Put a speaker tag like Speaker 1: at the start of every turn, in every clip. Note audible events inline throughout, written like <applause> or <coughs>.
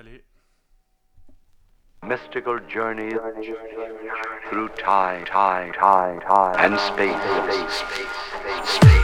Speaker 1: Allez.
Speaker 2: mystical journey through time, time, time, time, and space. mystical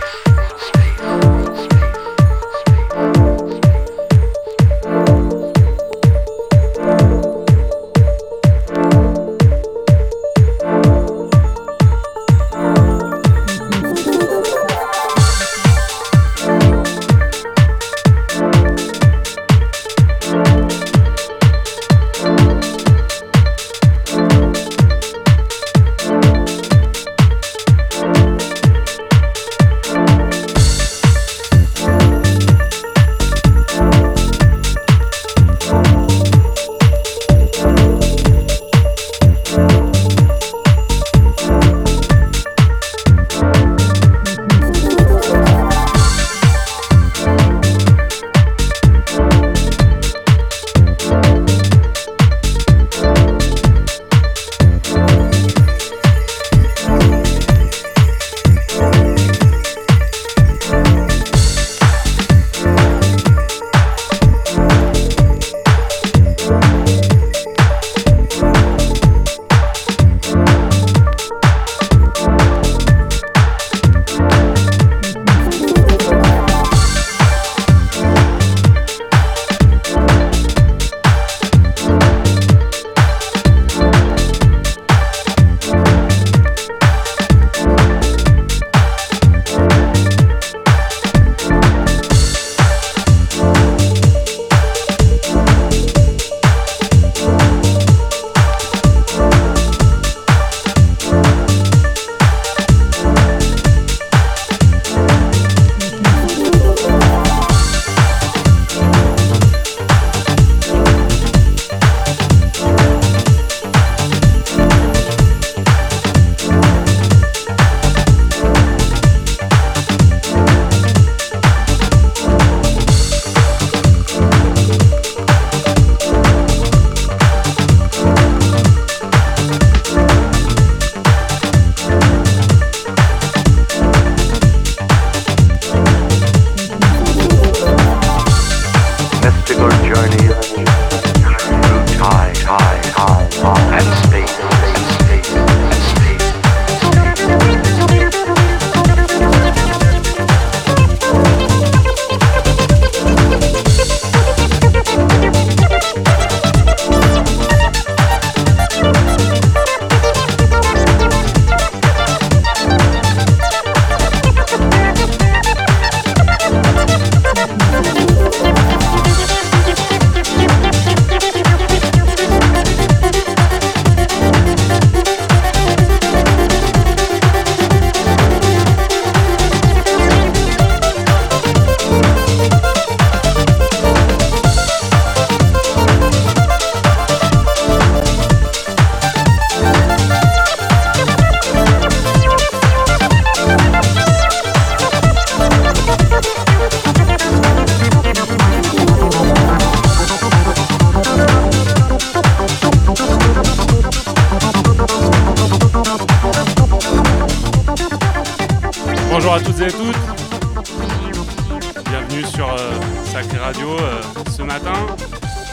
Speaker 1: Bienvenue sur euh, Sacré Radio euh, ce matin.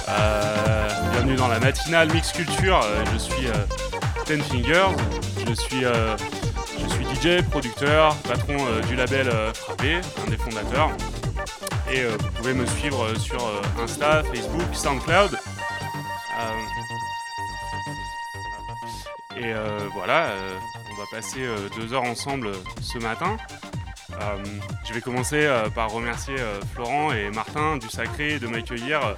Speaker 1: Euh, bienvenue dans la matinale Mix Culture. Euh, je suis Ten Fingers. Je suis, je suis DJ, producteur, patron du label Frappé, un des fondateurs. Et vous pouvez me suivre sur Insta, Facebook, SoundCloud. Et voilà, on va passer deux heures ensemble ce matin. Euh, je vais commencer euh, par remercier euh, Florent et Martin du Sacré de m'accueillir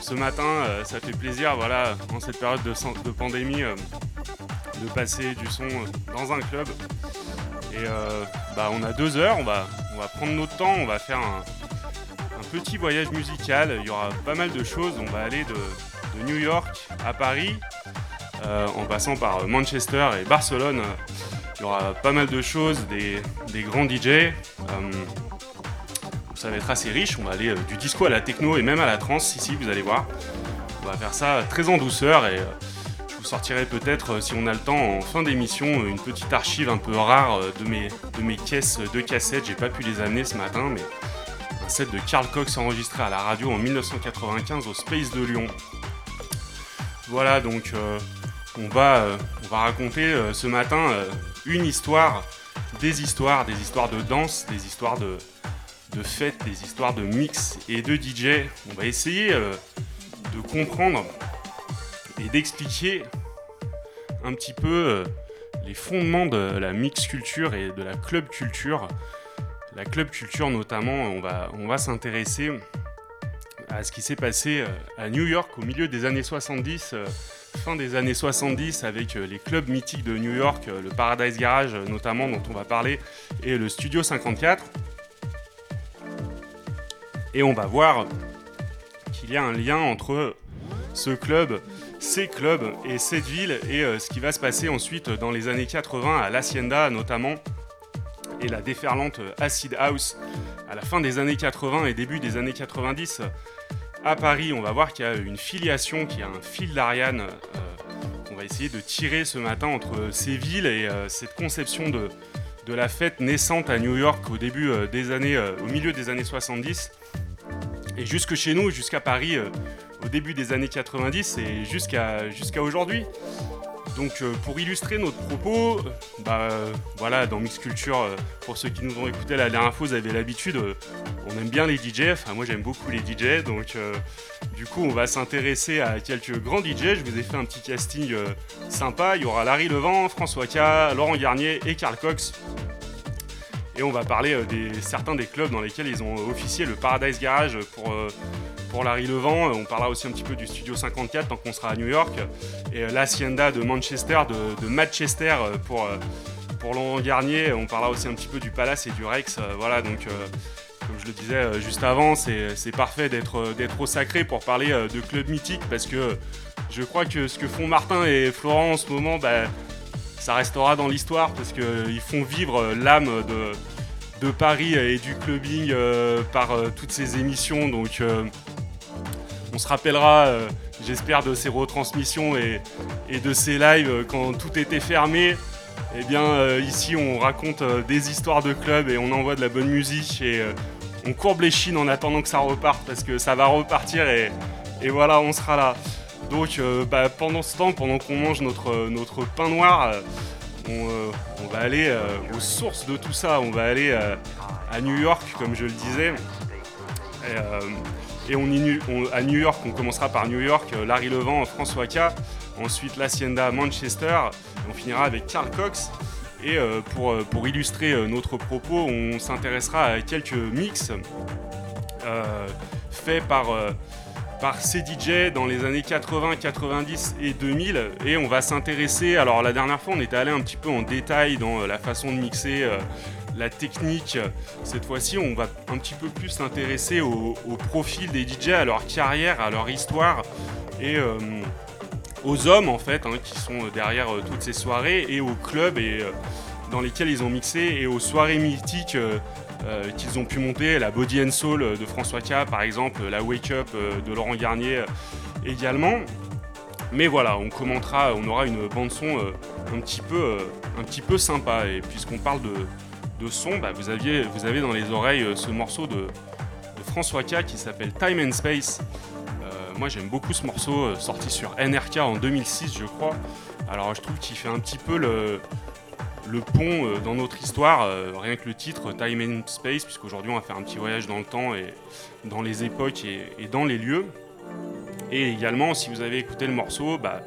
Speaker 1: ce matin. Ça fait plaisir, voilà, en cette période de, pandémie, de passer du son dans un club. Et bah, on a deux heures, on va, prendre notre temps, on va faire un, petit voyage musical. Il y aura pas mal de choses. On va aller de, New York à Paris, en passant par Manchester et Barcelone. Il y aura pas mal de choses, des, grands DJ. euh, ça va être assez riche. On va aller euh, du disco à la techno et même à la trance ici, vous allez voir. On va faire ça très en douceur et euh, je vous sortirai peut-être, si on a le temps, en fin d'émission, une petite archive un peu rare de mes, de mes caisses de cassettes. J'ai pas pu les amener ce matin, mais un set de Carl Cox enregistré à la radio en 1995 au Space de Lyon. Voilà, donc on, va, on va raconter ce matin une histoire, des histoires, des histoires de danse, des histoires de, fêtes, des histoires de mix et de DJ. On va essayer de comprendre et d'expliquer un petit peu euh, les fondements de la mix culture et de la club culture. La club culture notamment, on va, s'intéresser à ce qui s'est passé euh, à New York au milieu des années 70, euh, fin des années 70 avec les clubs mythiques de New York, le Paradise Garage notamment dont on va parler, et le Studio 54. Et on va voir qu'il y a un lien entre ce club ces clubs et cette ville et euh, ce qui va se passer ensuite dans les années 80 à l'Hacienda notamment et la déferlante Acid House à la fin des années 80 et début des années 90 à Paris. On va voir qu'il y a une filiation, qui a un fil d'Ariane euh, qu'on va essayer de tirer ce matin entre ces villes et euh, cette conception de, la fête naissante à New York au début des années, au milieu des années 70 et jusque chez nous, jusqu'à Paris, au début des années 90 et jusqu'à aujourd'hui. Donc euh, pour illustrer notre propos, euh, bah voilà, dans Mix Culture, euh, pour ceux qui nous ont écouté la dernière fois, vous avez l'habitude, on aime bien les DJ, enfin moi j'aime beaucoup les DJ, donc du coup on va s'intéresser à quelques grands DJ, je vous ai fait un petit casting sympa, il y aura Larry Levent, François K, Laurent Garnier et Karl Cox. Et on va parler des, certains des clubs dans lesquels ils ont officié le Paradise Garage pour pour Larry Levent. On parlera aussi un petit peu du Studio 54 tant qu'on sera à New York. Et euh, l'Hacienda de Manchester, de, Manchester euh, pour, euh, pour Laurent. On parlera aussi un petit peu du Palace et du Rex. Voilà, donc comme je le disais juste avant, c'est parfait d'être au sacré pour parler de club mythique parce que je crois que ce que font Martin et Florent en ce moment, bah, ça restera dans l'histoire parce qu'ils font vivre l'âme de, de, Paris et du clubbing par toutes ces émissions. Donc on se rappellera, euh, j'espère, de ces retransmissions et, de ces lives euh, quand tout était fermé. Eh bien, euh, ici, on raconte des histoires de clubs et on envoie de la bonne musique et on courbe les chines en attendant que ça reparte parce que ça va repartir et, voilà, on sera là. Donc, bah, pendant ce temps, pendant qu'on mange notre, notre pain noir, on, va aller aux sources de tout ça. On va aller à New York, comme je le disais. Et à New York, on commencera par New York, euh, Larry Levent, François K. Ensuite, l'Hacienda Manchester. On finira avec Carl Cox. Et euh, pour, euh, pour, illustrer notre propos, on s'intéressera à quelques mix faits par, par ces DJ dans les années 80, 90 et 2000. Et on va s'intéresser. Alors, la dernière fois, on était allé un petit peu en détail dans la façon de mixer la technique. Cette fois-ci, on va un petit peu plus s'intéresser au, profil des DJ, à leur carrière, à leur histoire et euh, aux hommes en fait hein, qui sont derrière euh, toutes ces soirées et aux clubs et, euh, dans lesquels ils ont mixé et aux soirées mythiques qu'ils ont pu monter, la Body and Soul de François K par exemple, la Wake Up de Laurent Garnier également. Mais voilà, on commentera, on aura une bande son un petit peu, un sympa. Et puisqu'on parle de, de son, bah, vous, avez dans les oreilles euh, ce morceau de, François K qui s'appelle Time and Space. Euh, moi j'aime beaucoup ce morceau, euh, sorti sur NRK en 2006 je crois. Alors je trouve qu'il fait un petit peu le, le pont dans notre histoire, rien que le titre Time and Space, puisqu'aujourd'hui on va faire un petit voyage dans le temps et dans les époques et, dans les lieux. Et également, si vous avez écouté le morceau, bah,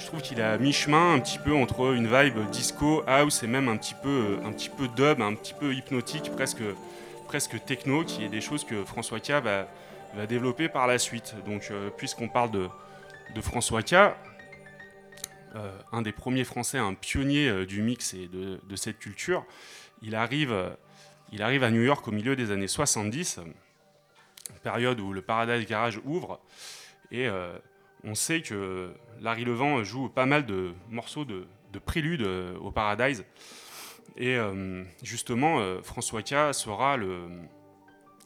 Speaker 1: je trouve qu'il à mi-chemin un petit peu entre une vibe disco, house et même un petit peu, un petit peu dub, un petit peu hypnotique, presque, techno, qui est des choses que François K va, va développer par la suite. Donc, euh, puisqu'on parle de, de, François K, euh, un des premiers Français, un pionnier euh, du mix et de, de, cette culture, il arrive, il arrive à New York au milieu des années 70, période où le Paradise Garage ouvre. Et on sait que Larry Levent joue pas mal de morceaux de, prélude euh, au Paradise. Et euh, justement, euh, François K sera le,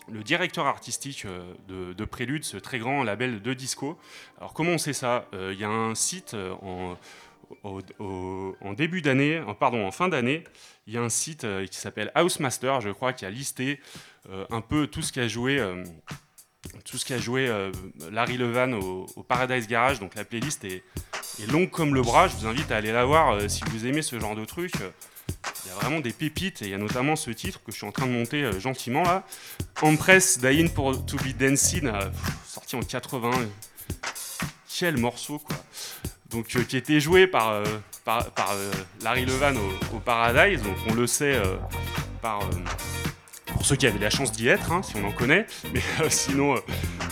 Speaker 1: directeur artistique de, Prélude, ce très grand label de disco. Alors comment on sait ça Il y a un site
Speaker 3: en début d'année, pardon, en fin d'année, il y a un site qui s'appelle Housemaster, je crois, qui a listé un peu tout ce qui a joué Larry Levan au, Paradise Garage. Donc la playlist est, longue comme le bras. Je vous invite à aller la voir si vous aimez ce genre de truc. Il y a vraiment des pépites et il y a notamment ce titre que je suis en train de monter gentiment là. Empress Dying pour To Be Dancing, sorti en 80. Quel morceau quoi donc, euh, qui était joué par, euh, par, euh, Larry Levan au, Paradise, donc on le sait par, pour ceux qui avaient la chance d'y être, hein, si on en connaît, mais sinon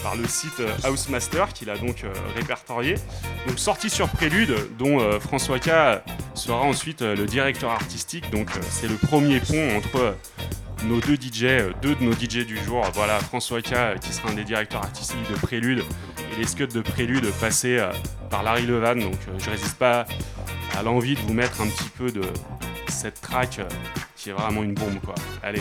Speaker 3: par le site Housemaster qu'il a donc répertorié. Donc sorti sur Prélude, dont François K sera ensuite le directeur artistique, donc c'est le premier pont entre nos deux DJ, deux de nos DJ du jour, voilà François K qui sera un des directeurs artistiques de Prélude et les scuds de Prélude passés par Larry Levan, donc euh, je résiste pas à l'envie de vous mettre un petit peu de cette track euh, qui est vraiment une bombe quoi. Allez.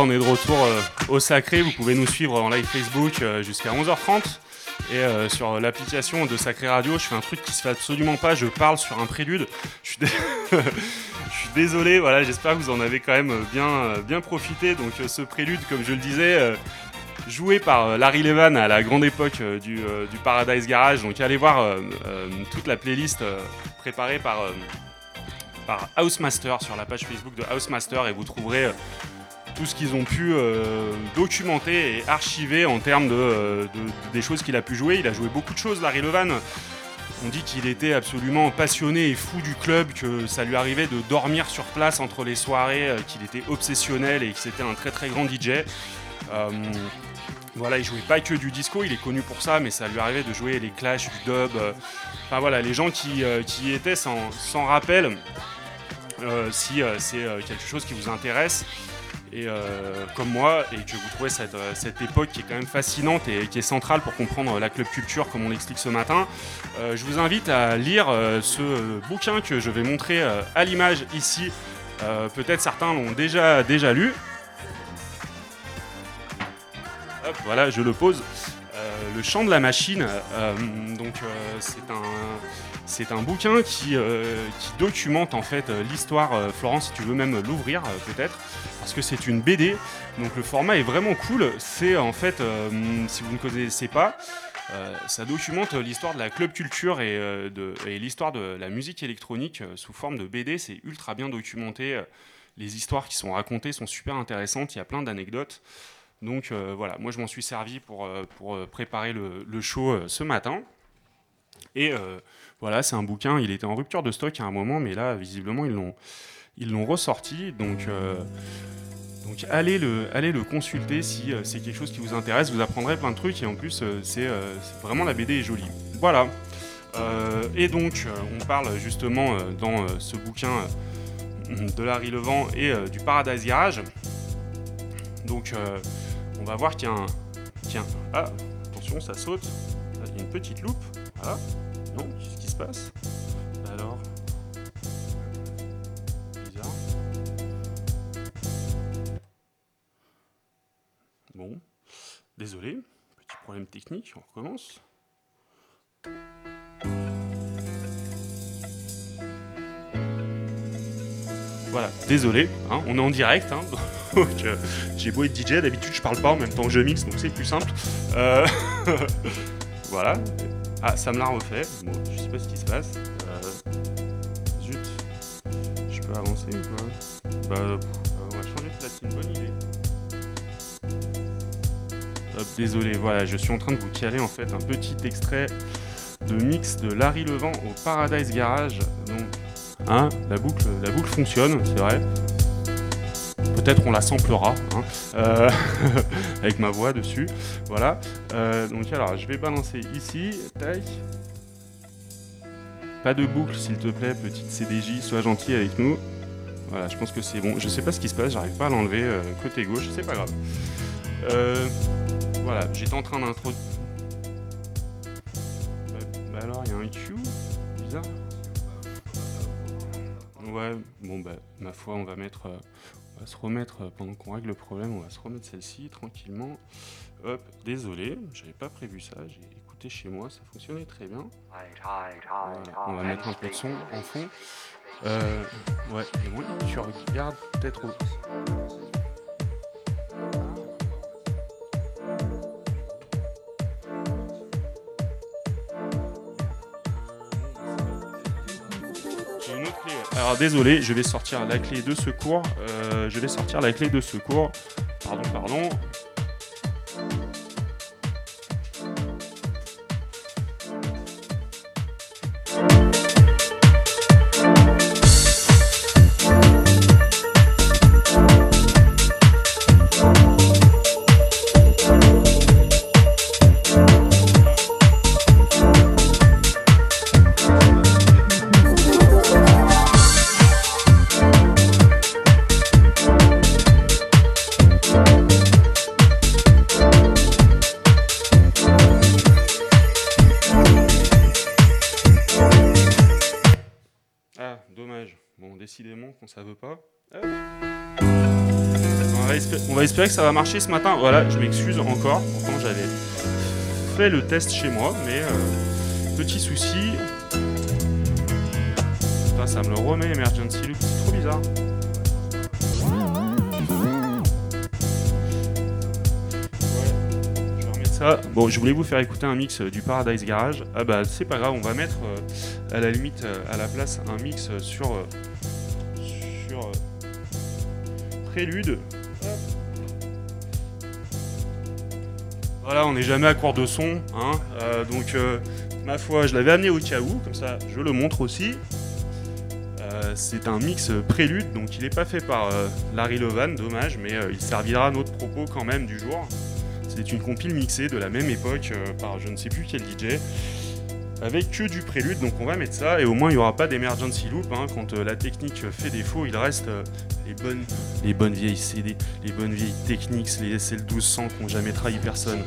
Speaker 3: on est de retour euh, au Sacré. Vous pouvez nous suivre en live Facebook euh, jusqu'à 11h30. Et euh, sur l'application de Sacré Radio, je fais un truc qui se fait absolument pas. Je parle sur un prélude. Je suis, <laughs> désolé. Voilà, j'espère que vous en avez quand même bien, bien profité. Donc ce prélude, comme je le disais,
Speaker 1: joué par Larry Levan à la grande époque du, Paradise Garage. Donc allez voir toute la playlist préparée par, par Housemaster sur la page Facebook de Housemaster et vous trouverez tout ce qu'ils ont pu documenter et archiver en termes de, des choses qu'il a pu jouer. Il a joué beaucoup de choses, Larry Levan. On dit qu'il était absolument passionné et fou du club, que ça lui arrivait de dormir sur place entre les soirées, euh, qu'il était obsessionnel et que c'était un très très grand DJ. Euh, voilà, il jouait pas que du disco, il est connu pour ça, mais ça lui arrivait de jouer les clashs, du dub. Euh, enfin voilà, les gens qui, y étaient s'en rappellent. si c'est quelque chose qui vous intéresse, et euh, comme moi, et que vous trouvez euh, cette, époque qui est quand même fascinante et qui est centrale pour comprendre la club culture comme on l'explique ce matin, euh, je vous invite à lire ce bouquin que je vais montrer à l'image ici. Peut-être certains l'ont déjà, déjà lu. Hop, voilà, je le pose. le chant de la machine, donc c'est un c'est un bouquin qui, qui, documente en fait l'histoire. Florence, si tu veux même l'ouvrir peut-être parce que c'est une BD. Donc le format est vraiment cool. C'est en fait, euh, si vous ne connaissez pas, euh, ça documente l'histoire de la club culture et, euh, l'histoire de la musique électronique sous forme de BD. C'est ultra bien documenté. Les histoires qui sont racontées sont super intéressantes. Il y a plein d'anecdotes. Donc voilà, moi je m'en suis servi pour, pour préparer le, le, show ce matin. Et voilà, c'est un bouquin, il était en rupture de stock à un moment, mais là, visiblement, ils l'ont ils l'ont ressorti. Donc, euh, allez, le, allez le consulter si euh, c'est quelque chose qui vous intéresse. Vous apprendrez plein de trucs et en plus, euh, c'est vraiment la BD est jolie. Voilà. et donc, on parle justement dans ce bouquin de Larry Levent et du Paradise. Donc, on va voir qu'il y a un. Tiens, ah, attention, ça saute. Il y a une petite loupe. Voilà. Non, Alors, Bon, désolé, petit problème technique, on recommence. Voilà, désolé, hein, on est en direct, hein, <laughs> donc euh, j'ai beau être DJ, d'habitude je parle pas en même temps que je mixe, donc c'est plus simple. Euh, <laughs> voilà. Ah, ça me l'a refait, bon, je sais pas ce qui se passe. Euh, zut, je peux avancer ou pas Bah, on va changer de platine, bonne idée désolé, voilà, je suis en train de vous caler en fait un petit extrait de mix de Larry Levent au Paradise Garage. Donc, hein, la boucle, la boucle fonctionne, c'est vrai. Peut-être on la samplera, hein, euh, <laughs> avec ma voix dessus. Voilà. Euh, donc alors, je vais balancer ici. Tac. Pas de boucle, s'il te plaît, petite CDJ, sois gentil avec nous. Voilà, je pense que c'est bon. Je sais pas ce qui se passe, j'arrive pas à l'enlever euh, côté gauche, c'est pas grave. Voilà, j'étais en train d'introduire. Bah, alors, il y a un Q Bizarre. Ouais, bon, bah, ma foi, on va mettre. On va se remettre, euh, pendant qu'on règle le problème, on va se remettre celle-ci tranquillement. Hop, désolé, j'avais pas prévu ça, j'ai écouté chez moi, ça fonctionnait très bien. on va mettre un peu de son en fond. Euh, ouais, et oui, tu regardes peut-être au... Alors désolé, je vais sortir la clé de secours. Euh, je vais sortir la clé de secours. Pardon, pardon. Espérer, que ça va marcher ce matin. Voilà, je m'excuse encore. Pourtant, j'avais fait le test chez moi, mais euh, petit souci. ça me le remet, Emergency Loop. C'est trop bizarre. ça. Bon, je voulais vous faire écouter un mix euh, du Paradise Garage. Ah bah c'est pas grave, on va mettre euh, à la limite à la place un mix sur sur Prélude. Voilà, on n'est jamais à court de son, hein. Euh, donc euh, ma foi, je l'avais amené au cas où, comme ça je le montre aussi. Euh, c'est un mix prélude, donc il n'est pas fait par Larry Levan, dommage, mais il servira à notre propos quand même du jour. C'est une compile mixée de la même époque par je ne sais plus quel DJ, avec que du prélude, donc on va mettre ça, et au moins il n'y aura pas d'emergency loop, hein, quand la technique fait défaut, il reste les, bonnes, les bonnes vieilles CD, les bonnes vieilles techniques, les SL1200 qui n'ont jamais trahi personne.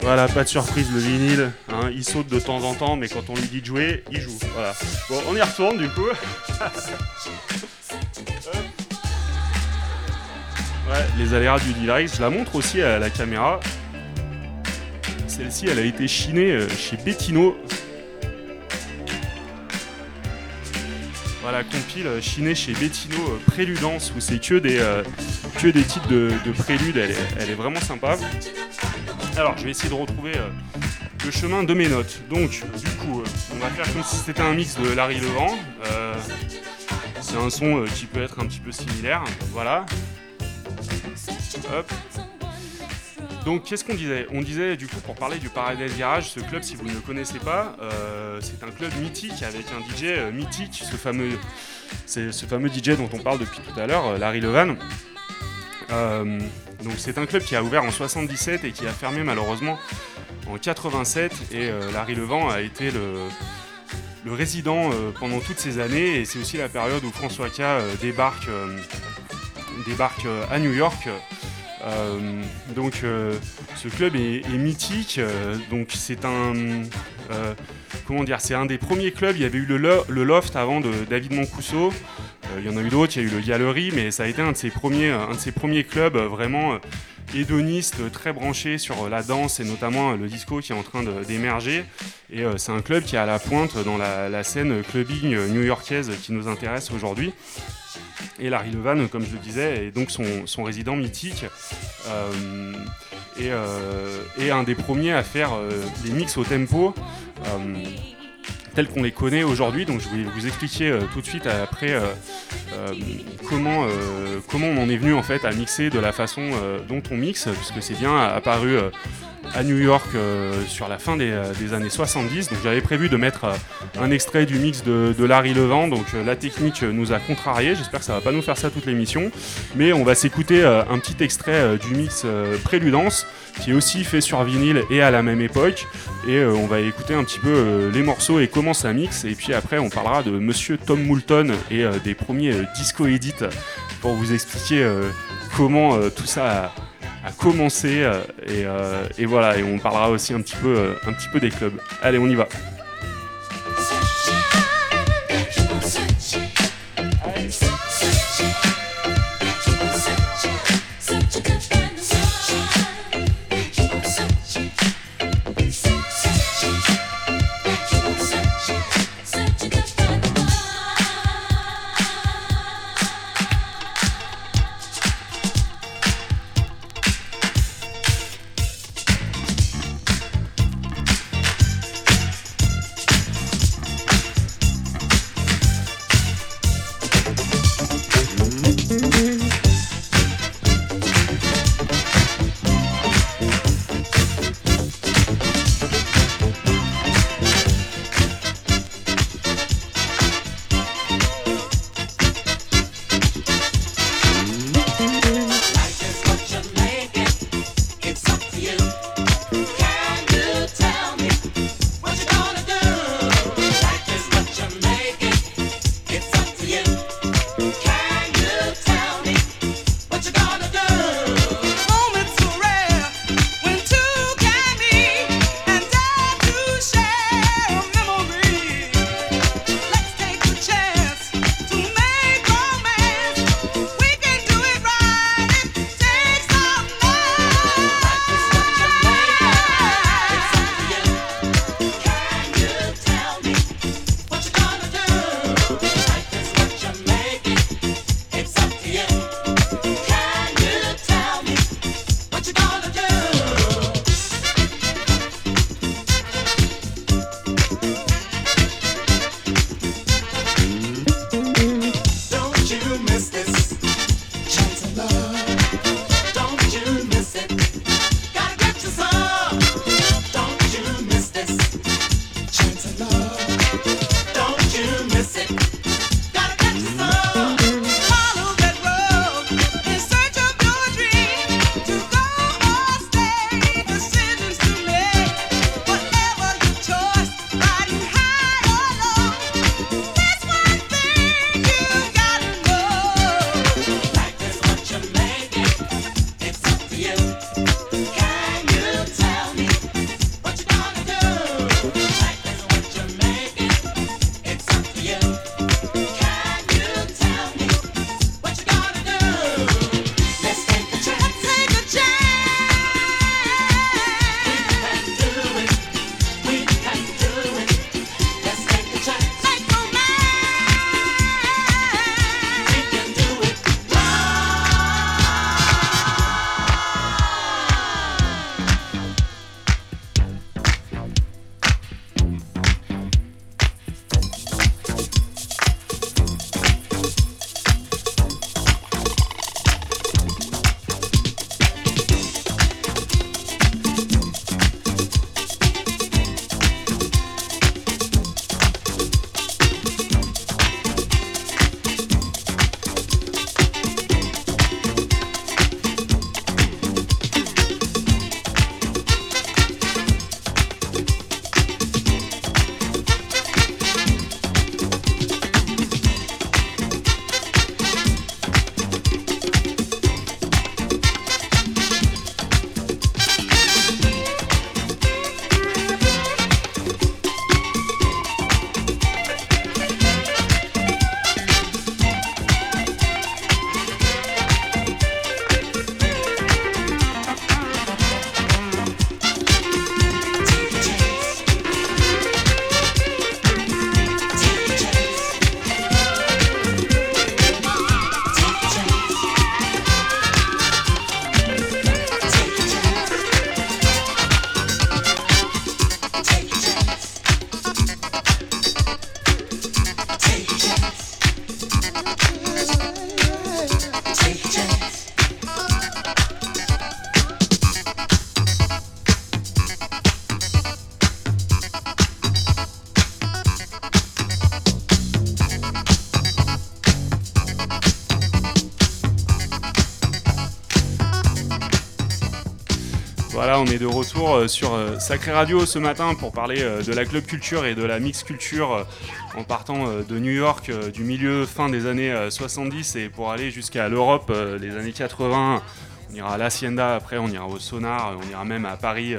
Speaker 1: Voilà, pas de surprise, le vinyle, hein, il saute de temps en temps, mais quand on lui dit de jouer, il joue. Voilà. Bon, on y retourne du coup. <laughs> Ouais, les aléas du device, je la montre aussi à la caméra. Celle-ci, elle a été chinée euh, chez Bettino. Voilà, compile euh, chinée chez Bettino euh, Préludance, où c'est que des, euh, que des titres de, de prélude, elle est, vraiment sympa. Alors, je vais essayer de retrouver le chemin de mes notes. Donc, du coup, on va faire comme si c'était un mix de Larry Levent. C'est un son qui peut être un petit peu similaire. Voilà. Hop. Donc, qu'est-ce qu'on disait? On disait, du coup, pour parler du Paradise Garage, ce club, si vous ne le connaissez pas, euh, c'est un club mythique avec un DJ euh, mythique, ce fameux, c'est ce fameux DJ dont on parle depuis tout à l'heure, euh, Larry Levan. Donc c'est un club qui a ouvert en 77 et qui a fermé malheureusement en 87 et Larry Levent a été le, résident pendant toutes ces années et c'est aussi la période où François K débarque, débarque à New York. Euh, donc euh, ce club est, mythique, euh, donc c'est un comment dire, c'est un des premiers clubs. Il y avait eu le, le Loft avant de David Mancuso. Il y en a eu d'autres, il y a eu le Gallery, mais ça a été un de ses premiers, un de ses premiers clubs vraiment hédoniste, très branché sur la danse et notamment euh, le disco qui est en train d'émerger. Et euh, c'est un club qui est à la pointe dans la, scène clubbing euh, new-yorkaise qui nous intéresse aujourd'hui. Et Larry Levan, comme je le disais, est donc son, résident mythique. Et, un des premiers à faire des mix au tempo. Tels qu'on les connaît aujourd'hui. Donc je vais vous expliquer euh, tout de suite après euh, euh, comment, comment on en est venu en fait à mixer de la façon dont on mixe, puisque c'est bien apparu à New York euh, sur la fin des, euh, années 70. Donc j'avais prévu de mettre euh, un extrait du mix de, Larry Levent. Donc la technique nous a contrarié. J'espère que ça va pas nous faire ça toute l'émission. Mais on va s'écouter un petit extrait du mix Préludance qui est aussi fait sur vinyle et à la même époque. Et on va écouter un petit peu les morceaux et comment ça mixe. Et puis après, on parlera de Monsieur Tom Moulton et des premiers disco edit pour vous expliquer comment tout ça a commencé. euh, et, euh, et voilà, et on parlera aussi un petit peu, euh, un petit peu des clubs. Allez, on y va. De retour euh, sur euh, Sacré Radio ce matin pour parler euh, de la club culture et de la mix culture en partant de New York du milieu fin des années 70 et pour aller jusqu'à l'Europe les années 80. On ira à l'Hacienda, après on ira au Sonar, on ira même à Paris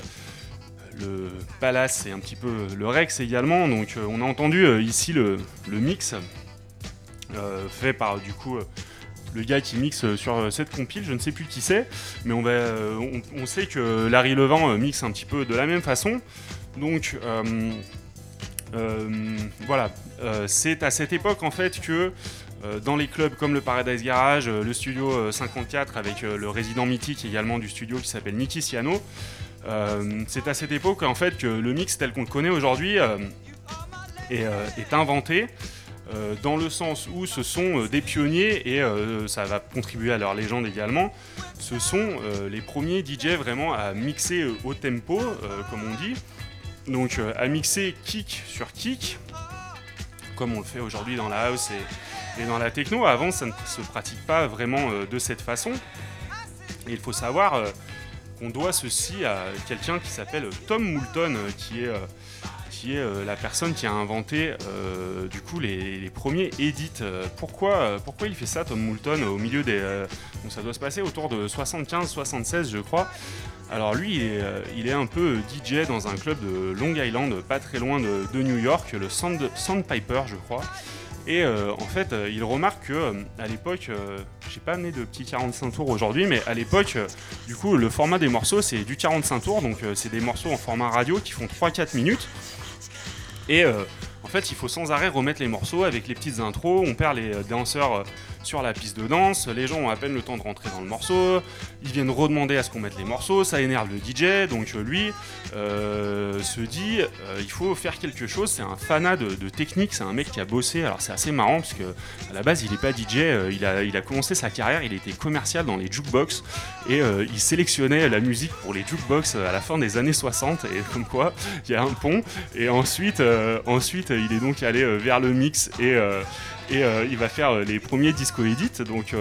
Speaker 1: le Palace et un petit peu le Rex également. Donc on a entendu ici le mix fait par du coup le gars qui mixe sur cette compile, je ne sais plus qui c'est, mais on, euh, sait que Larry Levent euh, mixe un petit peu de la même façon. Donc euh, voilà, c'est à cette époque en fait que dans les clubs comme le Paradise Garage, le studio 54 avec le résident mythique également du studio qui s'appelle Nicky Siano, c'est à cette époque en fait que le mix tel qu'on le connaît aujourd'hui est, inventé. Euh, dans le sens où ce sont euh, des pionniers et euh, ça va contribuer à leur légende également. Ce sont les premiers DJ vraiment à mixer au tempo, comme on dit. Donc à mixer kick sur kick, comme on le fait aujourd'hui dans la house et, dans la techno. Avant, ça ne se pratique pas vraiment de cette façon. Et il faut savoir qu'on doit ceci à quelqu'un qui s'appelle Tom Moulton, qui est qui est euh, la personne qui a inventé euh, du coup les, premiers edits. Euh, pourquoi, il fait ça, Tom Moulton, au milieu des. ça doit se passer autour de 75-76, je crois. Alors lui, il est, un peu DJ dans un club de Long Island, pas très loin de, New York, le Sand, Sandpiper, je crois. Et en fait, il remarque que à l'époque, j'ai pas amené de petits 45 tours aujourd'hui, mais à l'époque, du coup, le format des morceaux c'est du 45 tours, donc c'est des morceaux en format radio qui font 3-4 minutes. Et euh, en fait, il faut sans arrêt remettre les morceaux avec les petites intros. On perd les euh, danseurs euh, sur la piste de danse. Les gens ont à peine le temps de rentrer dans le morceau. Ils viennent redemander à ce qu'on mette les morceaux. Ça énerve le DJ. Donc lui se dit il faut faire quelque chose. C'est un fanat de, technique. C'est un mec qui a bossé. Alors c'est assez marrant parce que à la base il n'est pas DJ. il, a, commencé sa carrière. Il était commercial dans les jukebox et il sélectionnait la musique pour les jukebox à la fin des années 60. Et <laughs> comme quoi il y a un pont. Et ensuite, ensuite il est donc allé euh, vers le mix et, euh, euh, il va faire les premiers disco edits. Donc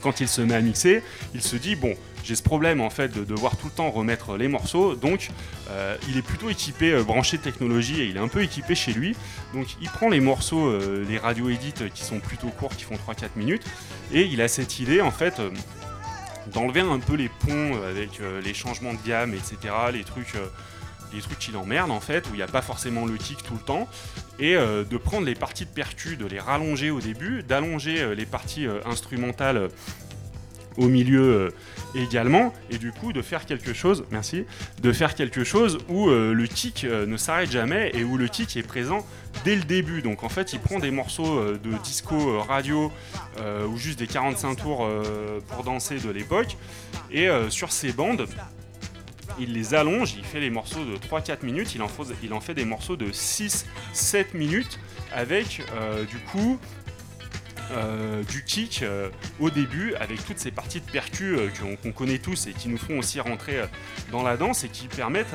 Speaker 1: quand il se met à mixer, il se dit bon, j'ai ce problème en fait de devoir tout le temps remettre les morceaux, donc il est plutôt équipé, branché de technologie et il est un peu équipé chez lui. Donc il prend les morceaux, les radio edits qui sont plutôt courts, qui font 3-4 minutes, et il a cette idée en fait d'enlever un peu les ponts avec les changements de gamme, etc., les trucs des trucs qui l'emmerdent en fait, où il n'y a pas forcément le kick tout le temps, et euh, de prendre les parties de percu, de les rallonger au début, d'allonger euh, les parties euh, instrumentales au milieu également, et du coup de faire quelque chose, merci, de faire quelque chose où le kick ne s'arrête jamais et où le kick est présent dès le début. Donc en fait, il prend des morceaux de disco radio ou juste des 45 tours pour danser de l'époque, et sur ces bandes, il les allonge, il fait les morceaux de 3-4 minutes, il en, fait, des morceaux de 6-7 minutes avec euh, du coup euh, du kick euh, au début avec toutes ces parties de percus qu'on connaît tous et qui nous font aussi rentrer dans la danse et qui permettent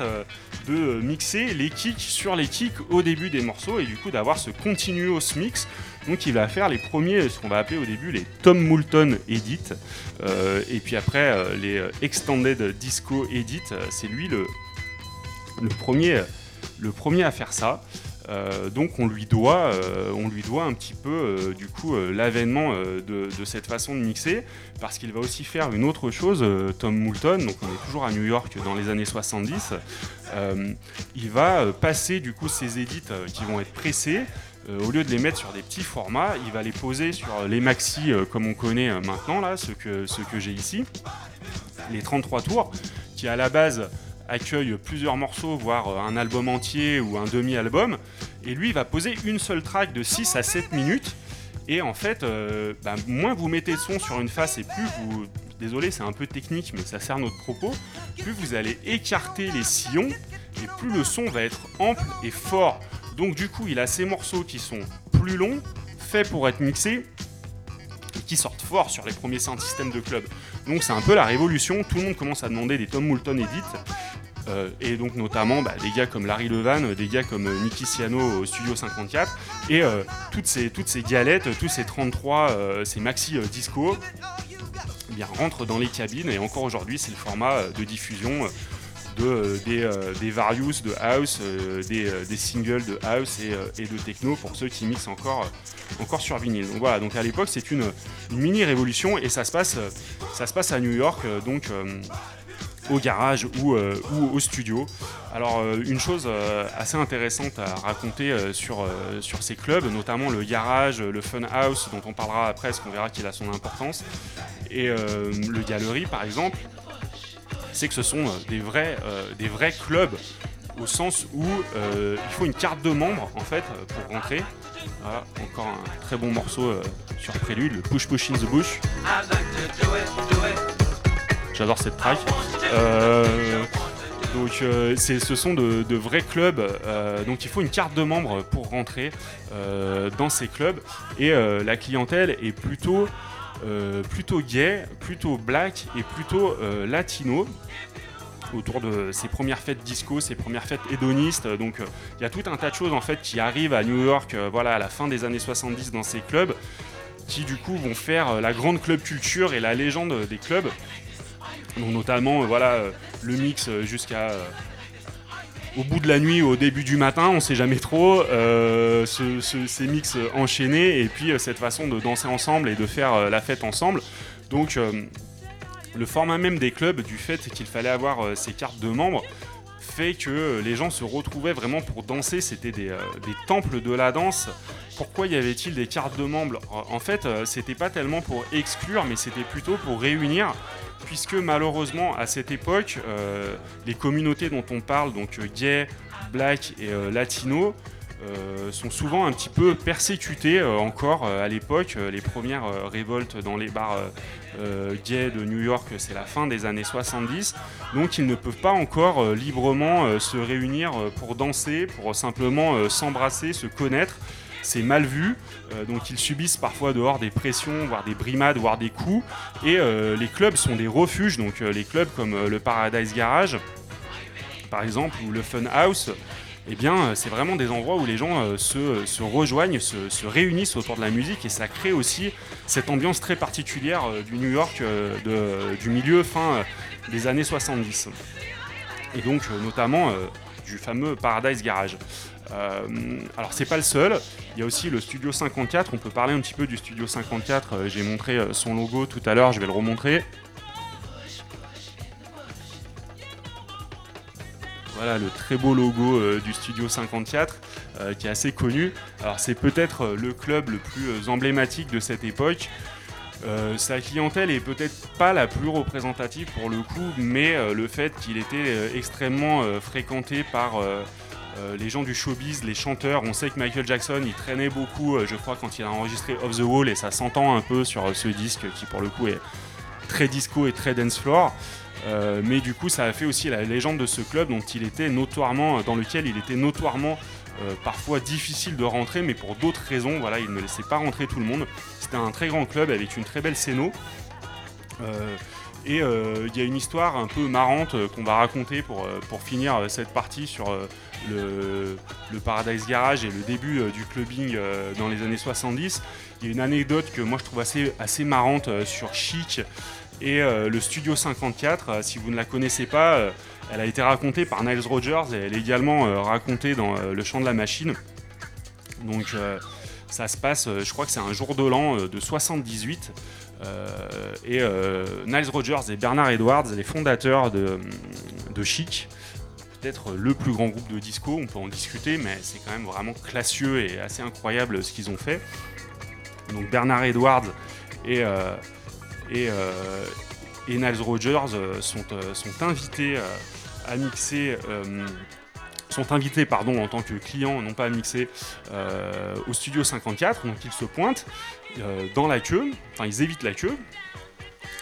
Speaker 1: de mixer les kicks sur les kicks au début des morceaux et du coup d'avoir ce continuous mix donc il va faire les premiers, ce qu'on va appeler au début les Tom Moulton Edit, euh, et puis après euh, les euh, Extended Disco Edit, c'est lui le, premier, le premier à faire ça. donc on lui doit, on lui doit un petit peu du coup l'avènement de, cette façon de mixer, parce qu'il va aussi faire une autre chose, Tom Moulton, donc on est toujours à New York dans les années 70, il va passer du coup ces edits qui vont être pressés euh, au lieu de les mettre sur des petits formats, il va les poser sur les maxi euh, comme on connaît euh, maintenant, là, ce que, ce que j'ai ici, les 33 tours, qui à la base accueillent plusieurs morceaux, voire un album entier ou un demi-album. Et lui, il va poser une seule track de 6 à 7 minutes. Et en fait, bah, moins vous mettez de son sur une face et plus vous. Désolé, c'est un peu technique, mais ça sert notre propos. Plus vous allez écarter les sillons et plus le son va être ample et fort. Donc du coup, il a ces morceaux qui sont plus longs, faits pour être mixés, et qui sortent fort sur les premiers sound systèmes de club. Donc c'est un peu la révolution, tout le monde commence à demander des Tom Moulton Edit. Euh, et donc notamment bah, des gars comme Larry Levan, des gars comme euh, Nicky Siano au Studio 54, et euh, toutes, ces, toutes galettes, tous ces 33, ces maxi disco, bien, rentrent dans les cabines et encore aujourd'hui c'est le format de diffusion de, des, des, Various de House, des, des, singles de House et, de techno pour ceux qui mixent encore, encore sur vinyle. Donc voilà, donc à l'époque c'est une, mini révolution et ça se passe, ça se passe à New York, donc au garage ou, ou, au studio. Alors une chose assez intéressante à raconter sur, sur ces clubs, notamment le garage, le fun house dont on parlera après, parce qu'on verra qu'il a son importance, et le galerie par exemple, c'est que ce sont des vrais, des vrais clubs au sens où il faut une carte de membre en fait pour rentrer. Voilà, encore un très bon morceau sur Prélude, le Push Push in the Bush. J'adore cette track. Euh, donc euh, ce sont de, de, vrais clubs, euh, donc il faut une carte de membre pour rentrer euh, dans ces clubs et la clientèle est plutôt, plutôt gay, plutôt black et plutôt latino autour de ces premières fêtes disco, ces premières fêtes hédonistes. Donc il y a tout un tas de choses en fait qui arrivent à New York voilà, à la fin des années 70 dans ces clubs qui du coup vont faire la grande club culture et la légende des clubs. Donc notamment voilà le mix jusqu'à au bout de la nuit, au début du matin, on sait jamais trop, euh, ce, ce, ces mix enchaînés et puis euh, cette façon de danser ensemble et de faire euh, la fête ensemble. Donc le format même des clubs, du fait qu'il fallait avoir ces cartes de membres, fait que les gens se retrouvaient vraiment pour danser, c'était des, des, temples de la danse. Pourquoi y avait-il des cartes de membres? En fait, c'était pas tellement pour exclure, mais c'était plutôt pour réunir puisque malheureusement à cette époque, euh, les communautés dont on parle, donc euh, gay, black et euh, latino, euh, sont souvent un petit peu persécutées euh, encore à l'époque. les premières révoltes dans les bars gays de New York, c'est la fin des années 70. Donc ils ne peuvent pas encore librement se réunir pour danser, pour simplement s'embrasser, se connaître c'est mal vu, donc ils subissent parfois dehors des pressions, voire des brimades, voire des coups, et euh, les clubs sont des refuges, donc euh, les clubs comme euh, le Paradise Garage, par exemple, ou le Fun House, eh bien, c'est vraiment des endroits où les gens euh, se, rejoignent, se, se, réunissent autour de la musique, et ça crée aussi cette ambiance très particulière euh, du New York euh, du milieu fin des années 70. Et donc, notamment du fameux Paradise Garage. Euh, alors c'est pas le seul, il y a aussi le Studio 54, on peut parler un petit peu du Studio 54, euh, j'ai montré euh, son logo tout à l'heure, je vais le remontrer. Voilà le très beau logo du Studio 54 euh, qui est assez connu. Alors c'est peut-être le club le plus emblématique de cette époque. Sa clientèle est peut-être pas la plus représentative pour le coup, mais le fait qu'il était extrêmement fréquenté par les gens du showbiz, les chanteurs. On sait que Michael Jackson, il traînait beaucoup, je crois, quand il a enregistré Off the Wall, et ça s'entend un peu sur ce disque qui, pour le coup, est très disco et très dance floor. Euh, mais du coup, ça a fait aussi la légende de ce club dont il était notoirement, dans lequel il était notoirement euh, parfois difficile de rentrer, mais pour d'autres raisons, voilà, il ne laissait pas rentrer tout le monde. C'était un très grand club avec une très belle scéno. Euh, et il euh, y a une histoire un peu marrante qu'on va raconter pour, pour finir cette partie sur le, Paradise Garage et le début du clubbing dans les années 70. Il y a une anecdote que moi je trouve assez, assez marrante sur Chic et euh, le Studio 54. Euh, si vous ne la connaissez pas, euh, elle a été racontée par Niles Rogers et elle est également racontée dans Le Chant de la Machine. Donc ça se passe, je crois que c'est un jour de l'an de 78. et Niles Rogers et Bernard Edwards, les fondateurs de Chic, peut-être le plus grand groupe de disco, on peut en discuter, mais c'est quand même vraiment classieux et assez incroyable ce qu'ils ont fait. Donc Bernard Edwards et, euh, et, euh, Niles Rogers euh, sont, euh, sont invités à mixer sont invités pardon, en tant que clients, non pas à mixer, au studio 54. Donc ils se pointent dans la queue, enfin ils évitent la queue.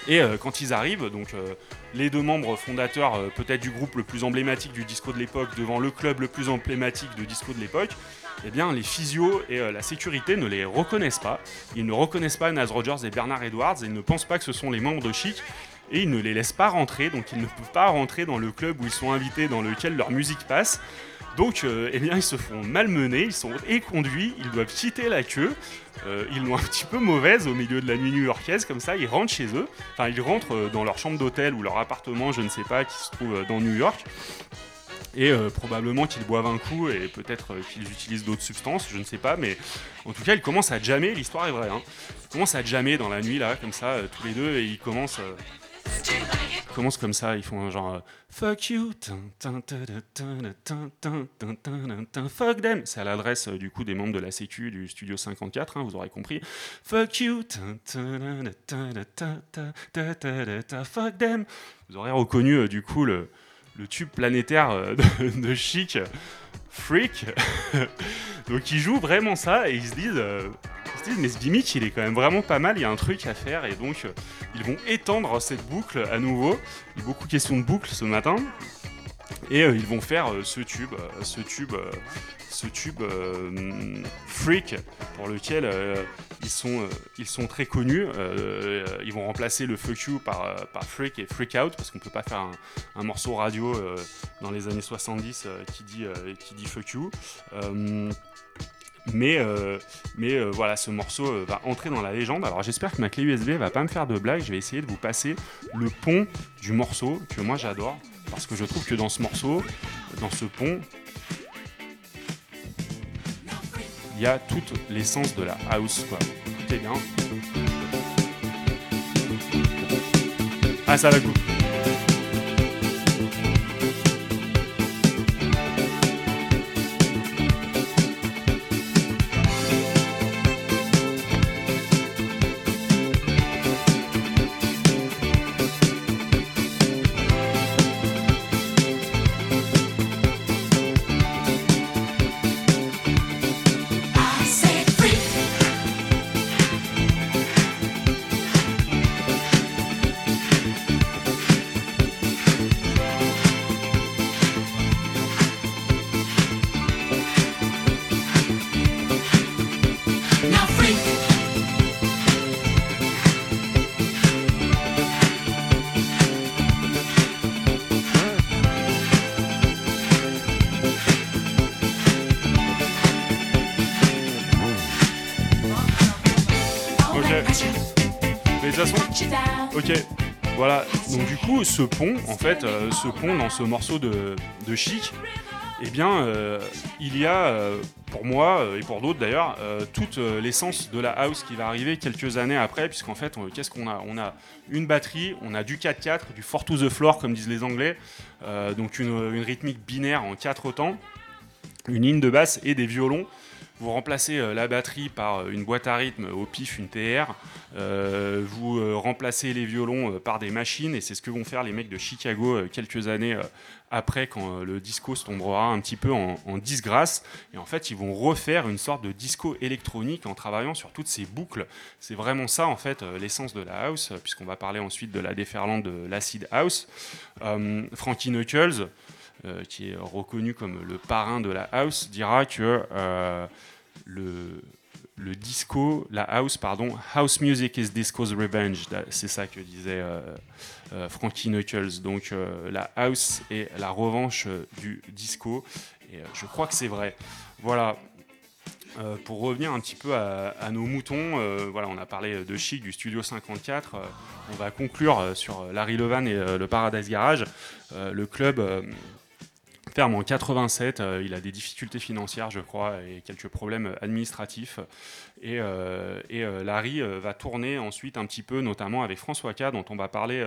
Speaker 1: Et quand ils arrivent, donc les deux membres fondateurs, peut-être du groupe le plus emblématique du disco de l'époque, devant le club le plus emblématique de disco de l'époque, eh bien les physios et euh, la sécurité ne les reconnaissent pas. Ils ne reconnaissent pas Naz Rogers et Bernard Edwards et ne pensent pas que ce sont les membres de Chic et ils ne les laissent pas rentrer, donc ils ne peuvent pas rentrer dans le club où ils sont invités, dans lequel leur musique passe. Donc, euh, eh bien, ils se font malmener, ils sont éconduits, ils doivent quitter la queue. Euh, ils l'ont un petit peu mauvaise au milieu de la nuit new-yorkaise, comme ça, ils rentrent chez eux. Enfin, ils rentrent euh, dans leur chambre d'hôtel ou leur appartement, je ne sais pas, qui se trouve dans New York. Et probablement qu'ils boivent un coup et peut-être qu'ils utilisent d'autres substances, je ne sais pas, mais en tout cas ils commencent à jammer, l'histoire est vraie. Hein. Ils commencent à jammer dans la nuit là, comme ça, tous les deux, et ils commencent, Commence comme ça, ils font un genre Fuck you, fuck them. C'est à l'adresse du coup des membres de la Sécu du Studio 54, vous aurez compris. Fuck you, fuck them. Vous aurez reconnu du coup le, tube planétaire de, Chic, Freak. Donc ils jouent vraiment ça et ils se disent mais ce gimmick il est quand même vraiment pas mal, il y a un truc à faire et donc euh, ils vont étendre cette boucle à nouveau. Il y a beaucoup question de boucle ce matin. Et euh, ils vont faire euh, ce tube, ce tube, ce tube freak pour lequel ils sont, ils sont très connus. Ils vont remplacer le fuck you par, freak et freak out parce qu'on peut pas faire un, un morceau radio dans les années 70 euh, qui dit, qui dit fuck you. Mais, euh, euh, voilà, ce morceau euh, va entrer dans la légende. Alors j'espère que ma clé USB va pas me faire de blague. Je vais essayer de vous passer le pont du morceau que moi j'adore. Parce que je trouve que dans ce morceau, dans ce pont, il y a toute l'essence de la house. Quoi. Écoutez bien. Ah, ça va couper. Ok, voilà. Donc du coup, ce pont, en fait, euh, ce pont dans ce morceau de, chic, eh bien, euh, il y a, euh, pour moi et pour d'autres d'ailleurs, toute l'essence de la house qui va arriver quelques années après, puisqu'en fait, qu'est-ce qu'on a? On a une batterie, on a du 4-4, du 4 to the floor, comme disent les Anglais, donc une, une rythmique binaire en quatre temps, une ligne de basse et des violons. Vous remplacez euh, la batterie par euh, une boîte à rythme au pif, une TR. Euh, vous remplacez les violons par des machines et c'est ce que vont faire les mecs de Chicago quelques années après quand le disco se tombera un petit peu en, disgrâce. Et en fait, ils vont refaire une sorte de disco électronique en travaillant sur toutes ces boucles. C'est vraiment ça en fait l'essence de la house, puisqu'on va parler ensuite de la déferlante de l'acid house. Frankie Knuckles, qui est reconnu comme le parrain de la house, dira que euh, le, disco, la house, pardon, house music is disco's revenge. C'est ça que disait euh, euh, Frankie Knuckles. Donc euh, la house est la revanche euh, du disco. Et euh, je crois que c'est vrai. Voilà. Euh, pour revenir un petit peu à, nos moutons, euh, voilà, on a parlé de Chic du Studio 54. euh, on va conclure euh, sur euh, Larry Levan et euh, le Paradise Garage. Euh, le club euh, ferme en 87. euh, il a des difficultés financières, je crois, et quelques problèmes administratifs. Et, euh, euh, Larry va tourner ensuite un petit peu, notamment avec François K, dont on va parler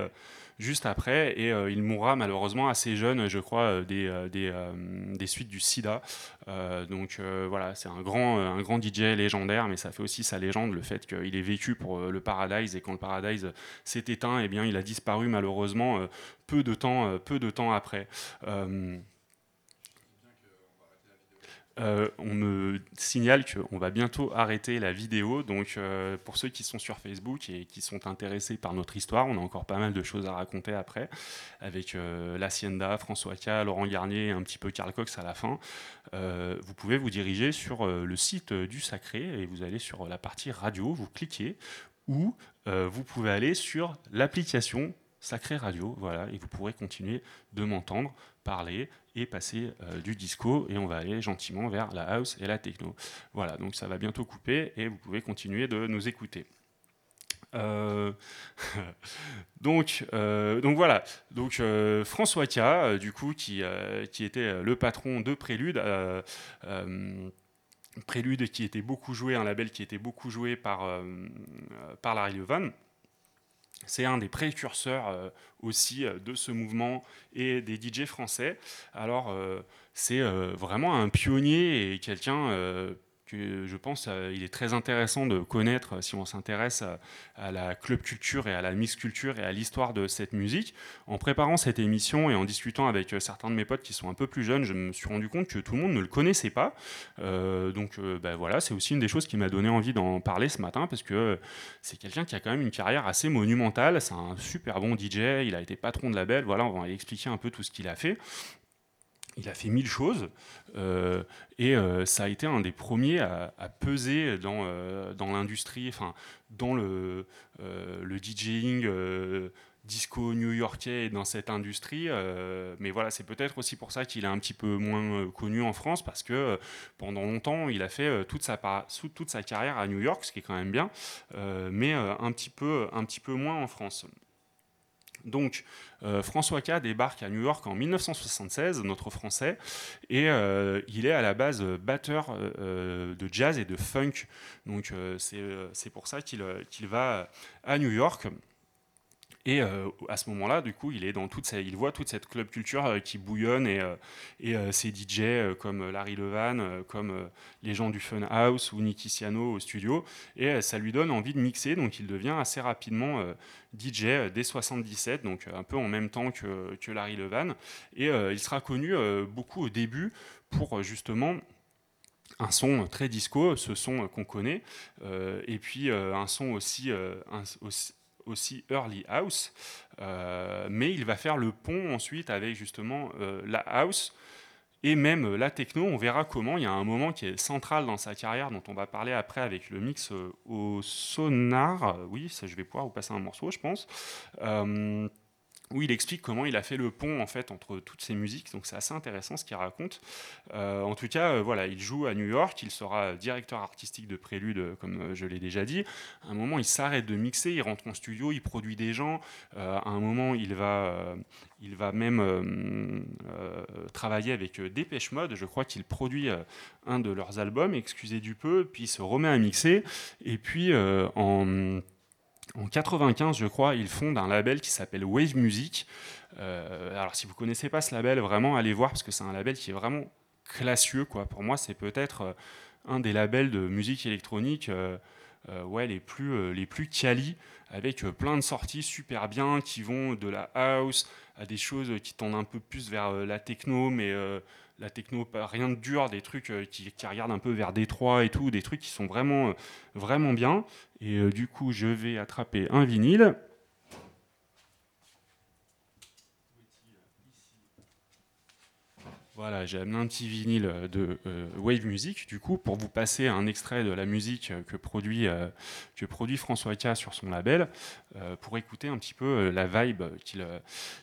Speaker 1: juste après. Et il mourra malheureusement assez jeune, je crois, des, suites du sida. Donc voilà, c'est un grand, DJ légendaire, mais ça fait aussi sa légende, le fait qu'il ait vécu pour le Paradise. Et quand le Paradise s'est éteint, eh bien, il a disparu malheureusement peu de temps après. Euh, on me signale qu'on va bientôt arrêter la vidéo. Donc, euh, pour ceux qui sont sur Facebook et qui sont intéressés par notre histoire, on a encore pas mal de choses à raconter après, avec euh, François K, Laurent Garnier un petit peu Karl Cox à la fin. Euh, vous pouvez vous diriger sur le site du Sacré et vous allez sur la partie radio, vous cliquez, ou vous pouvez aller sur l'application Sacré Radio, voilà, et vous pourrez continuer de m'entendre parler et passer euh, du disco et on va aller gentiment vers la house et la techno. Voilà, donc ça va bientôt couper et vous pouvez continuer de nous écouter. Euh, <laughs> donc, euh, donc voilà. Donc François K, euh, du coup, qui, qui était le patron de Prélude. Prélude qui était beaucoup joué, un label qui était beaucoup joué par, par Larry Levan. C'est un des précurseurs euh, aussi euh, de ce mouvement et des DJ français. Alors, euh, c'est vraiment un pionnier et quelqu'un que je pense euh, il est très intéressant de connaître euh, si on s'intéresse à, à la club culture et à la mix culture et à l'histoire de cette musique. En préparant cette émission et en discutant avec euh, certains de mes potes qui sont un peu plus jeunes, je me suis rendu compte que tout le monde ne le connaissait pas. Euh, donc euh, ben voilà, c'est aussi une des choses qui m'a donné envie d'en parler ce matin parce que euh, c'est quelqu'un qui a quand même une carrière assez monumentale. C'est un super bon DJ. Il a été patron de label. Voilà, on va expliquer un peu tout ce qu'il a fait. Il a fait mille choses euh, et euh, ça a été un des premiers à, peser dans, euh, dans l'industrie, enfin dans le, le DJing disco new-yorkais et dans cette industrie. mais voilà, c'est peut-être aussi pour ça qu'il est un petit peu moins connu en France parce que pendant longtemps, il a fait toute, sa, toute sa carrière à New York, ce qui est quand même bien, mais un, petit peu, un petit peu moins en France. Donc, euh, François K débarque à New York en 1976, notre français, et euh, il est à la base euh, batteur de jazz et de funk. Donc, c'est pour ça qu'il va à New York. Et euh, à ce moment-là, du coup, il est dans toute il voit toute cette club culture euh, qui bouillonne et, euh, et ces DJ comme Larry Levan, comme les gens du Fun House ou Nicky Siano au studio, et ça lui donne envie de mixer. Donc, il devient assez rapidement DJ dès 77, donc un peu en même temps que, que Larry Levan. Et il sera connu beaucoup au début pour justement un son très disco, ce son qu'on connaît, et puis un son aussi, aussi, aussi early house, euh, mais il va faire le pont ensuite avec justement euh, la house et même la techno. On verra comment. Il y a un moment qui est central dans sa carrière, dont on va parler après avec le mix euh, au sonar. Oui, ça, je vais pouvoir vous passer un morceau, je pense. Où il explique comment il a fait le pont en fait entre toutes ces musiques. Donc c'est assez intéressant ce qu'il raconte. Euh, en tout cas, euh, voilà, il joue à New York, il sera directeur artistique de Prélude, comme euh, je l'ai déjà dit. À un moment, il s'arrête de mixer, il rentre en studio, il produit des gens. À un moment, il va, il va même travailler avec Dépêche Mode. Je crois qu'il produit un de leurs albums, excusez du peu, puis il se remet à mixer. Et puis en en 95, je crois, il fonde un label qui s'appelle Wave Music. Euh, alors, si vous connaissez pas ce label, vraiment allez voir parce que c'est un label qui est vraiment classieux. Pour moi, c'est peut-être euh, un des labels de musique électronique euh, les plus quali, avec plein de sorties super bien qui vont de la house à des choses qui tendent un peu plus vers la techno, mais la techno rien de dur, des trucs euh, qui, qui regardent un peu vers Détroit et tout, des trucs qui sont vraiment euh, vraiment bien. Et euh, du coup, je vais attraper un vinyle. Voilà, j'ai amené un petit vinyle euh, de euh, Wave Music, du coup, pour vous passer un extrait de la musique euh, que produit, que produit François K sur son label, pour écouter un petit peu la vibe qu'il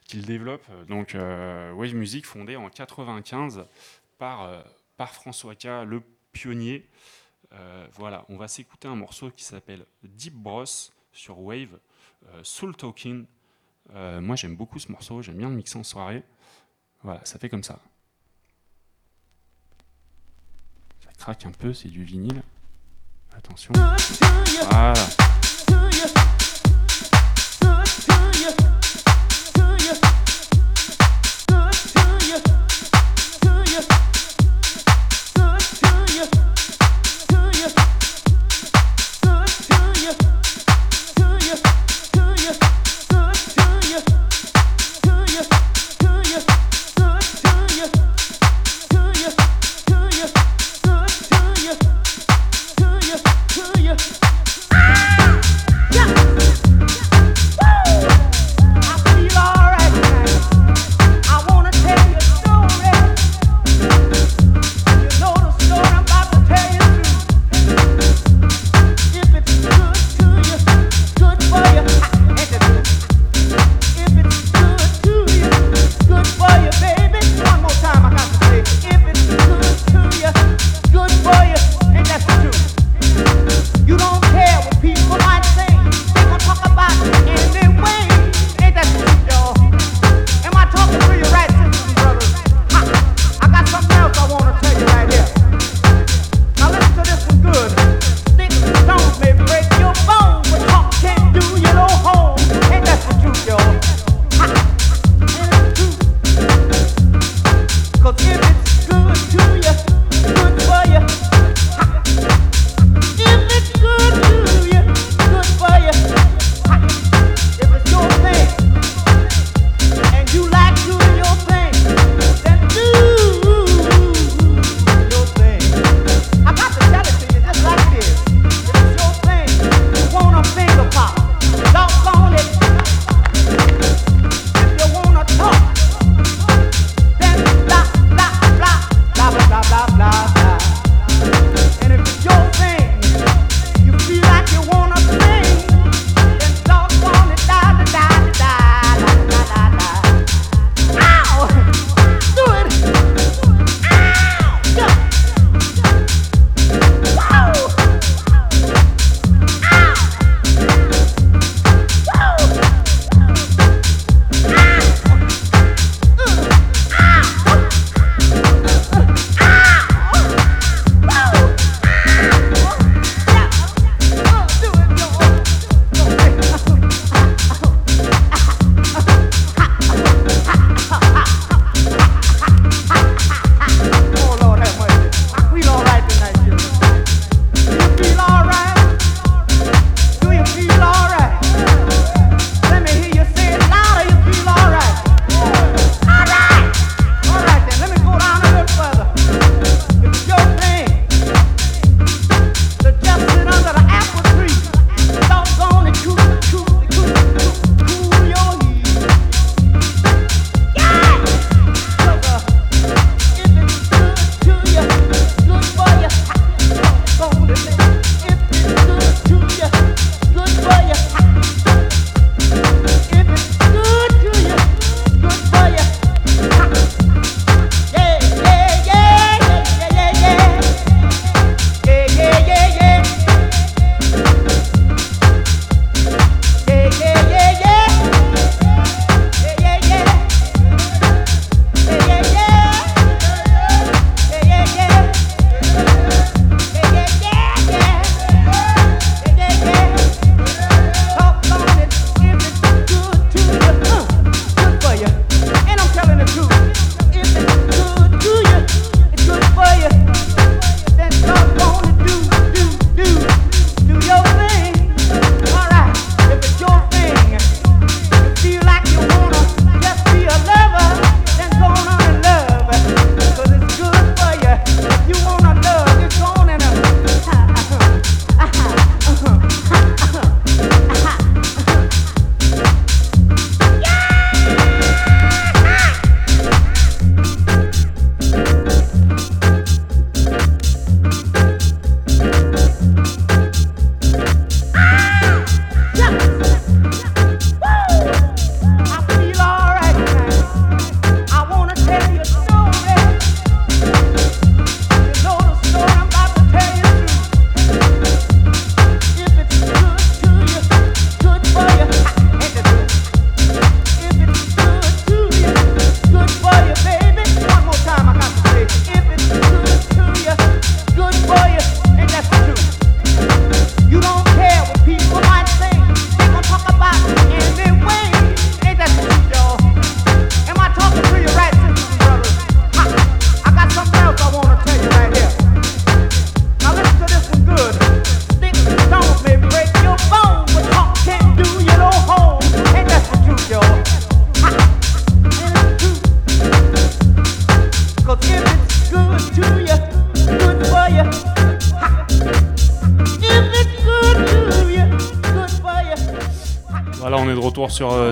Speaker 1: qu'il développe. Donc, Wave Music, fondé en 95 par, par François K, le pionnier. Voilà, on va s'écouter un morceau qui s'appelle Deep Bros sur Wave, Soul Talking. Moi, j'aime beaucoup ce morceau, j'aime bien le mixer en soirée. Voilà, ça fait comme ça. Ça craque un peu, c'est du vinyle. Attention. Voilà.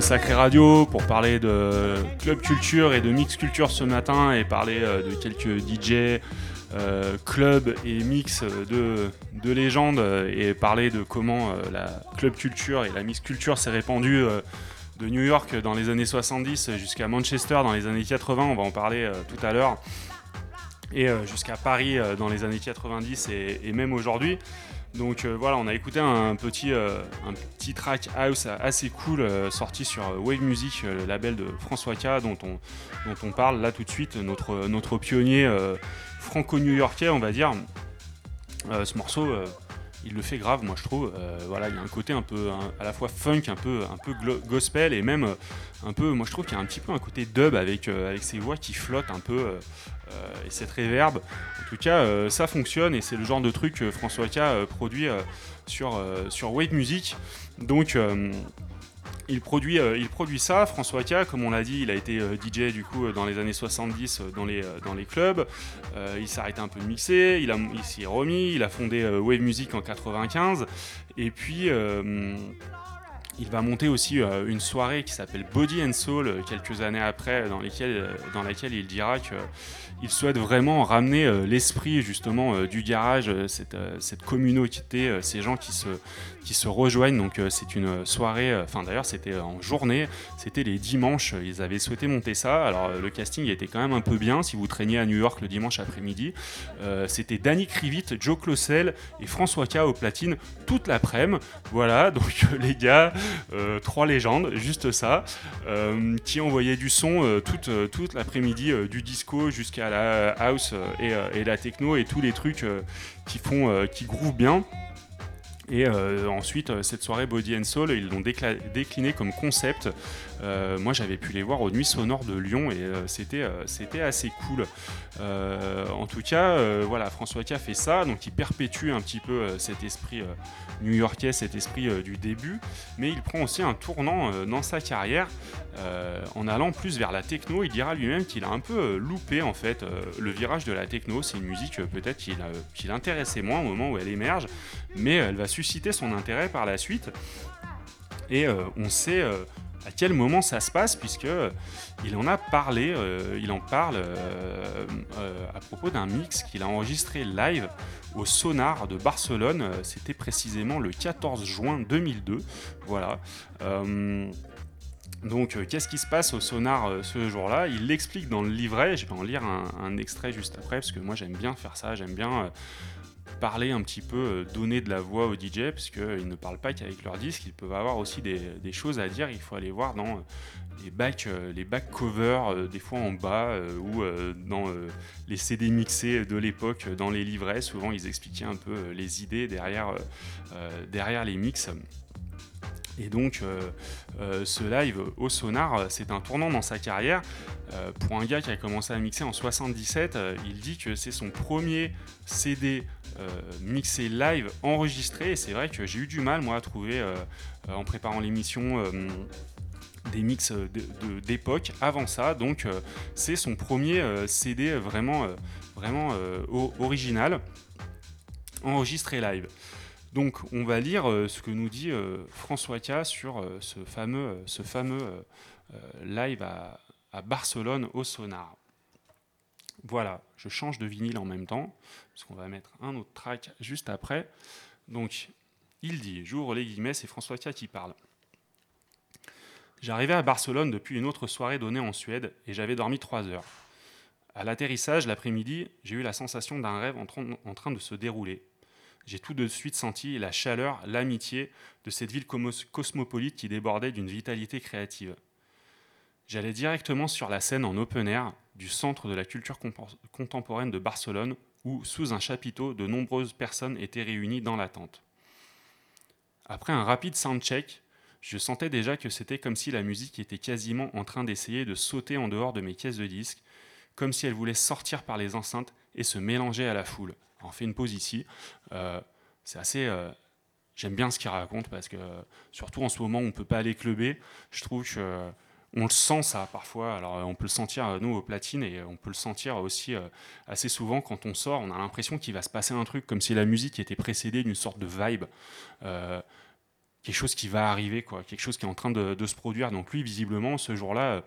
Speaker 1: Sacré Radio pour parler de club culture et de mix culture ce matin et parler euh, de quelques DJ, euh, clubs et mix de, de légendes euh, et parler de comment euh, la club culture et la mix culture s'est répandue de New York dans les années 70 jusqu'à Manchester dans les années 80, on va en parler tout à l'heure, et jusqu'à Paris dans les années 90 et, et même aujourd'hui. Donc euh, voilà, on a écouté un petit, euh, track house assez cool euh, sorti sur Wave Music, le label de François K, dont on, dont on parle là tout de suite, notre, pionnier franco-new-yorkais, on va dire. Ce morceau, il le fait grave, moi je trouve. Il y a un côté un peu à la fois funk, un peu, un peu gospel et même un peu, moi je trouve qu'il y a un petit peu un côté dub avec, avec ses voix qui flottent un peu et cette réverb. En tout cas, euh, ça fonctionne et c'est le genre de truc que François K euh, produit euh, sur, euh, sur Wave Music. Donc, euh, il produit, euh, il produit ça. François K, comme on l'a dit, il a été euh, DJ du coup euh, dans les années 70 euh, dans les, euh, dans les clubs. Euh, il s'est arrêté un peu de mixer, il, s'y est remis, il a fondé euh, Wave Music en 95. Et puis. euh, il va monter aussi euh, une soirée qui s'appelle Body and Soul euh, quelques années après, dans, euh, dans laquelle il dira qu'il souhaite vraiment ramener euh, l'esprit justement euh, du garage, euh, cette, cette communauté, ces gens qui se, qui se rejoignent. Donc euh, c'est une soirée, euh, enfin d'ailleurs c'était en journée, c'était les dimanches, ils avaient souhaité monter ça. Alors euh, le casting était quand même un peu bien si vous traîniez à New York le dimanche après-midi. C'était Danny Krivit, Joe Clossel et François K au platine toute l'après-midi. Voilà, <laughs> donc les gars, trois légendes, juste ça, qui envoyaient du son toute, toute l'après-midi, du disco jusqu'à la house et, la techno et tous les trucs qui font, qui groovent bien. Et euh, ensuite, euh, cette soirée Body and Soul, ils l'ont décliné comme concept. Euh, moi, j'avais pu les voir aux Nuits Sonores de Lyon et c'était assez cool. En tout cas, voilà, François K fait ça, donc il perpétue un petit peu cet esprit new-yorkais, cet esprit du début, mais il prend aussi un tournant dans sa carrière en allant plus vers la techno. Il dira lui-même qu'il a un peu loupé en fait le virage de la techno. C'est une musique peut-être qui l'intéressait moins au moment où elle émerge, mais elle va susciter son intérêt par la suite. Et euh, on sait euh, à quel moment ça se passe, puisque euh, il en a parlé, euh, il en parle euh, euh, à propos d'un mix qu'il a enregistré live au Sonar de Barcelone. Euh, C'était précisément le 14 juin 2002. Voilà. Euh, donc, euh, qu'est-ce qui se passe au sonar euh, ce jour-là? Il l'explique dans le livret. Je vais en lire un, un extrait juste après, parce que moi j'aime bien faire ça. J'aime bien euh, parler un petit peu, euh, donner de la voix aux DJ, parce qu'ils ne parlent pas qu'avec leur disque. Ils peuvent avoir aussi des, choses à dire. Il faut aller voir dans euh, les back, euh, covers, euh, des fois en bas, euh, ou euh, dans euh, les CD mixés de l'époque, euh, dans les livrets. Souvent, ils expliquaient un peu euh, les idées derrière, euh, euh, les mix. Et donc, euh, euh, ce live au Sonar, euh, c'est un tournant dans sa carrière. Euh, pour un gars qui a commencé à mixer en 77, euh, il dit que c'est son premier CD euh, mixé live enregistré. Et c'est vrai que j'ai eu du mal, moi, à trouver, euh, euh, en préparant l'émission, euh, des mix euh, d'époque avant ça. Donc, euh, c'est son premier euh, CD vraiment, euh, vraiment euh, original, enregistré live. Donc on va lire euh, ce que nous dit euh, François K sur euh, ce fameux, euh, euh, euh, live à Barcelone au Sonar. Voilà, je change de vinyle en même temps, parce qu'on va mettre un autre track juste après. Donc il dit, j'ouvre les guillemets, c'est François K qui parle. J'arrivais à Barcelone depuis une autre soirée donnée en Suède et j'avais dormi trois heures. À l'atterrissage, l'après-midi, j'ai eu la sensation d'un rêve en train- de se dérouler j'ai tout de suite senti la chaleur, l'amitié de cette ville cosmopolite qui débordait d'une vitalité créative. J'allais directement sur la scène en open air du centre de la culture contemporaine de Barcelone, où, sous un chapiteau, de nombreuses personnes étaient réunies dans l'attente. Après un rapide soundcheck, je sentais déjà que c'était comme si la musique était quasiment en train d'essayer de sauter en dehors de mes caisses de disques, comme si elle voulait sortir par les enceintes et se mélanger à la foule. On fait une pause ici. Euh, c'est assez. euh, J'aime bien ce qu'il raconte parce que, euh, surtout en ce moment on ne peut pas aller clubber, je trouve que. On le sent ça parfois, alors on peut le sentir euh, nous au platine et euh, on peut le sentir aussi euh, assez souvent quand on sort, on a l'impression qu'il va se passer un truc comme si la musique était précédée d'une sorte de vibe. Quelque chose qui va arriver, quoi, quelque chose qui est en train de, de se produire. Donc lui, visiblement, ce jour-là,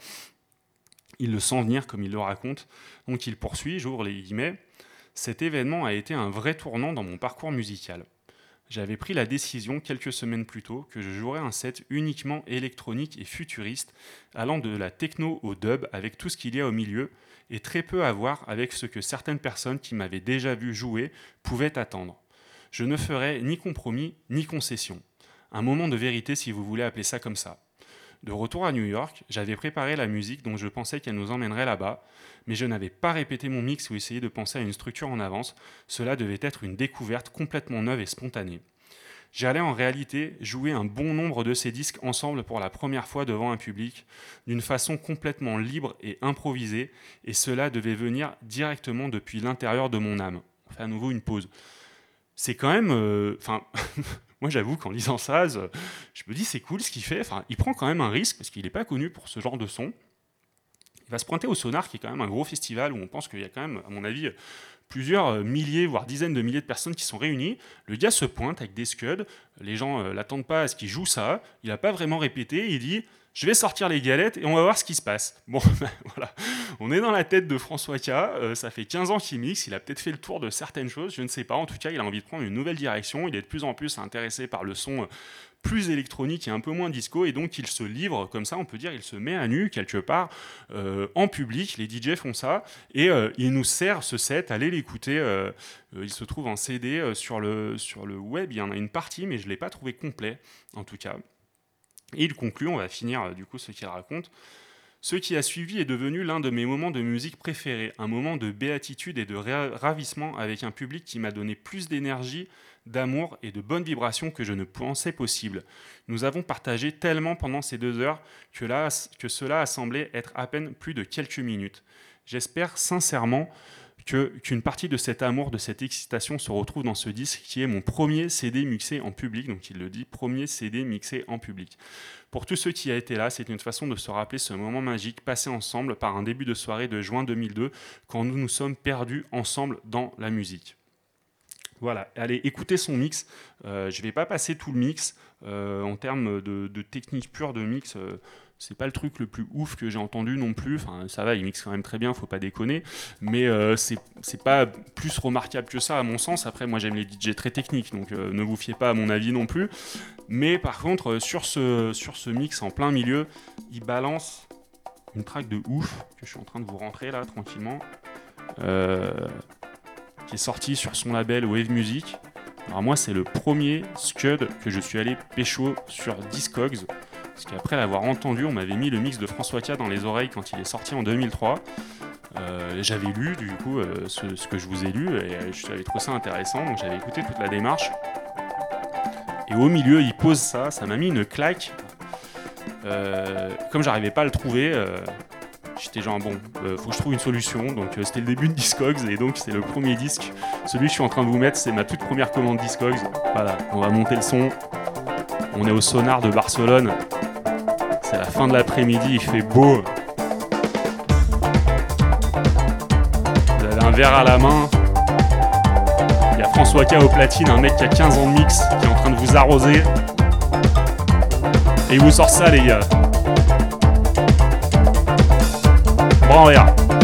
Speaker 1: il le sent venir comme il le raconte. Donc il poursuit, j'ouvre les guillemets. Cet événement a été un vrai tournant dans mon parcours musical. J'avais pris la décision quelques semaines plus tôt que je jouerais un set uniquement électronique et futuriste, allant de la techno au dub avec tout ce qu'il y a au milieu, et très peu à voir avec ce que certaines personnes qui m'avaient déjà vu jouer pouvaient attendre. Je ne ferai ni compromis ni concession. Un moment de vérité si vous voulez appeler ça comme ça. De retour à New York, j'avais préparé la musique dont je pensais qu'elle nous emmènerait là-bas, mais je n'avais pas répété mon mix ou essayé de penser à une structure en avance, cela devait être une découverte complètement neuve et spontanée. J'allais en réalité jouer un bon nombre de ces disques ensemble pour la première fois devant un public, d'une façon complètement libre et improvisée, et cela devait venir directement depuis l'intérieur de mon âme. On fait à nouveau une pause. C'est quand même... euh, Enfin, <laughs> moi j'avoue qu'en lisant ça, je je me dis c'est cool ce qu'il fait. Enfin, il prend quand même un risque, parce qu'il n'est pas connu pour ce genre de son. Il va se pointer au Sonar, qui est quand même un gros festival où on pense qu'il y a quand même, à mon avis, plusieurs euh, milliers, voire dizaines de milliers de personnes qui sont réunies. Le gars se pointe avec des scuds, les gens ne l'attendent pas à ce qu'il joue ça, il n'a pas vraiment répété, il dit je vais sortir les galettes et on va voir ce qui se passe. Bon, <laughs> voilà, on est dans la tête de François K, euh, ça fait 15 ans qu'il mixe, il a peut-être fait le tour de certaines choses, je ne sais pas, en tout cas il a envie de prendre une nouvelle direction, il est de plus en plus intéressé par le son euh, plus électronique et un peu moins disco, et donc il se livre comme ça, on peut dire, il se met à nu quelque part euh, en public, les DJ font ça, et il nous sert ce set, allez l'écouter, il se trouve en CD sur le web, il y en a une partie, mais je ne l'ai pas trouvé complet, en tout cas. Et il conclut, on va finir euh, du coup ce qu'il raconte. Ce qui a suivi est devenu l'un de mes moments de musique préférés, un moment de béatitude et de ra- ravissement avec un public qui m'a donné plus d'énergie, d'amour et de bonnes vibrations que je ne pensais possible. Nous avons partagé tellement pendant ces deux heures que, là, que cela a semblé être à peine plus de quelques minutes. J'espère sincèrement qu'une partie de cet amour, de cette excitation se retrouve dans ce disque qui est mon premier CD mixé en public, donc il le dit, premier CD mixé en public. Pour tous ceux qui a été là, c'est une façon de se rappeler ce moment magique passé ensemble par un début de soirée de juin 2002 quand nous nous sommes perdus ensemble dans la musique. Voilà, allez, écoutez son mix. Euh, je ne vais pas passer tout le mix. Euh, en termes de, de technique pure de mix, euh, c'est pas le truc le plus ouf que j'ai entendu non plus. Enfin, ça va, il mixe quand même très bien, faut pas déconner. Mais euh, c'est pas plus remarquable que ça, à mon sens. Après, moi, j'aime les DJ très techniques, donc euh, ne vous fiez pas à mon avis non plus. Mais par contre, euh, sur ce, mix en plein milieu, il balance une track de ouf que je suis en train de vous rentrer là tranquillement. Qui est sorti sur son label Wave Music. Alors moi c'est le premier Scud que je suis allé pécho sur Discogs. Parce qu'après l'avoir entendu, on m'avait mis le mix de François K dans les oreilles quand il est sorti en 2003. Euh, j'avais lu du coup euh, ce, que je vous ai lu et euh, j'avais trouvé ça intéressant, donc j'avais écouté toute la démarche. Et au milieu, il pose ça, ça m'a mis une claque. Comme j'arrivais pas à le trouver, j'étais genre bon, faut que je trouve une solution. Donc c'était le début de Discogs et donc c'est le premier disque. Celui que je suis en train de vous mettre, c'est ma toute première commande Discogs. Voilà, on va monter le son. On est au Sonar de Barcelone. C'est la fin de l'après-midi, il fait beau. Vous avez un verre à la main. Il y a François K au platine, un mec qui a 15 ans de mix, qui est en train de vous arroser. Et il vous sort ça, les gars. Bon, regarde.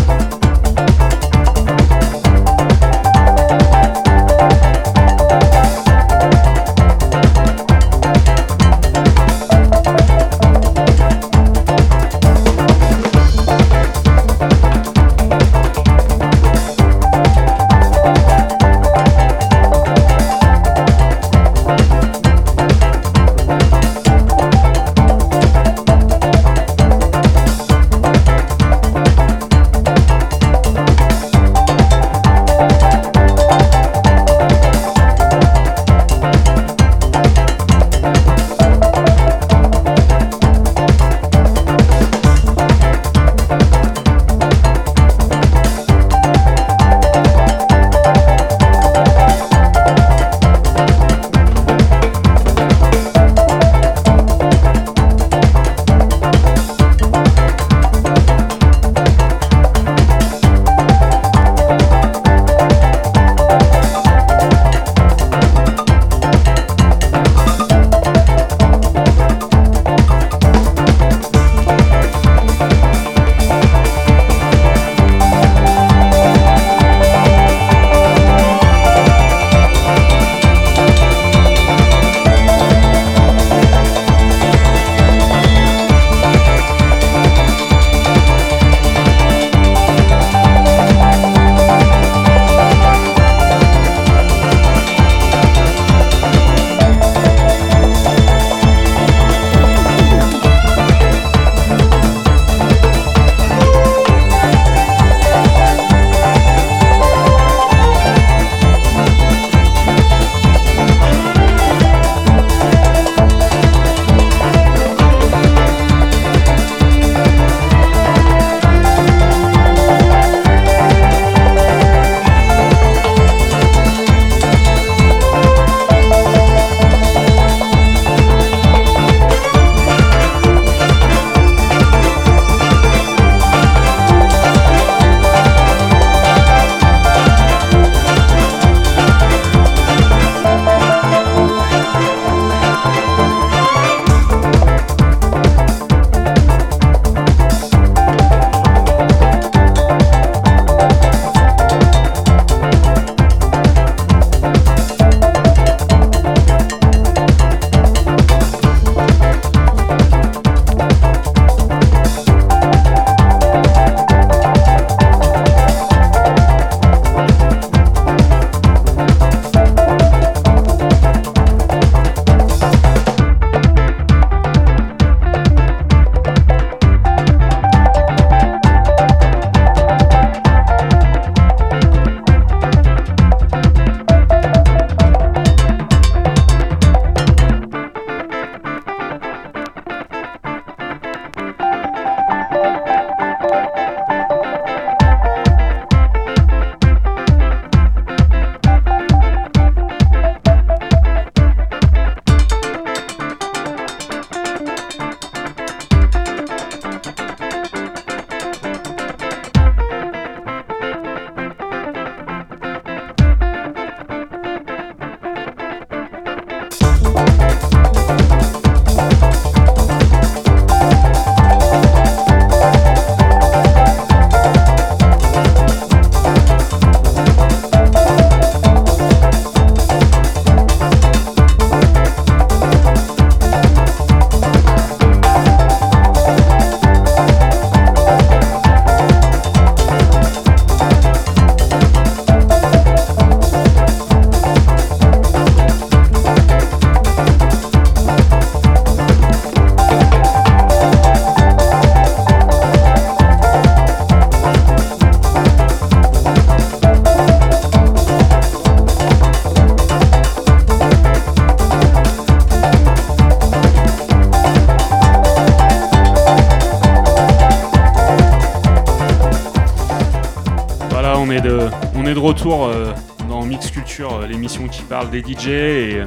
Speaker 1: Parle des DJ et euh,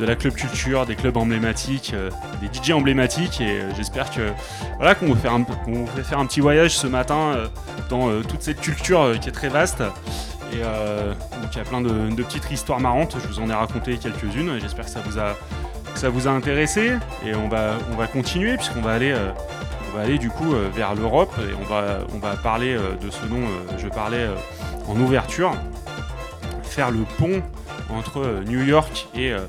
Speaker 1: de la club culture, des clubs emblématiques, euh, des DJ emblématiques. Et euh, j'espère que voilà qu'on vous, fait faire un petit voyage ce matin dans toute cette culture qui est très vaste. Et donc il y a plein de, petites histoires marrantes. Je vous en ai raconté quelques-unes. J'espère que ça vous a ça vous a intéressé. Et on va on va continuer puisqu'on va aller on va aller du coup vers l'Europe et on va, on va parler de ce dont je parlais en ouverture, faire le pont entre euh, New York et, euh,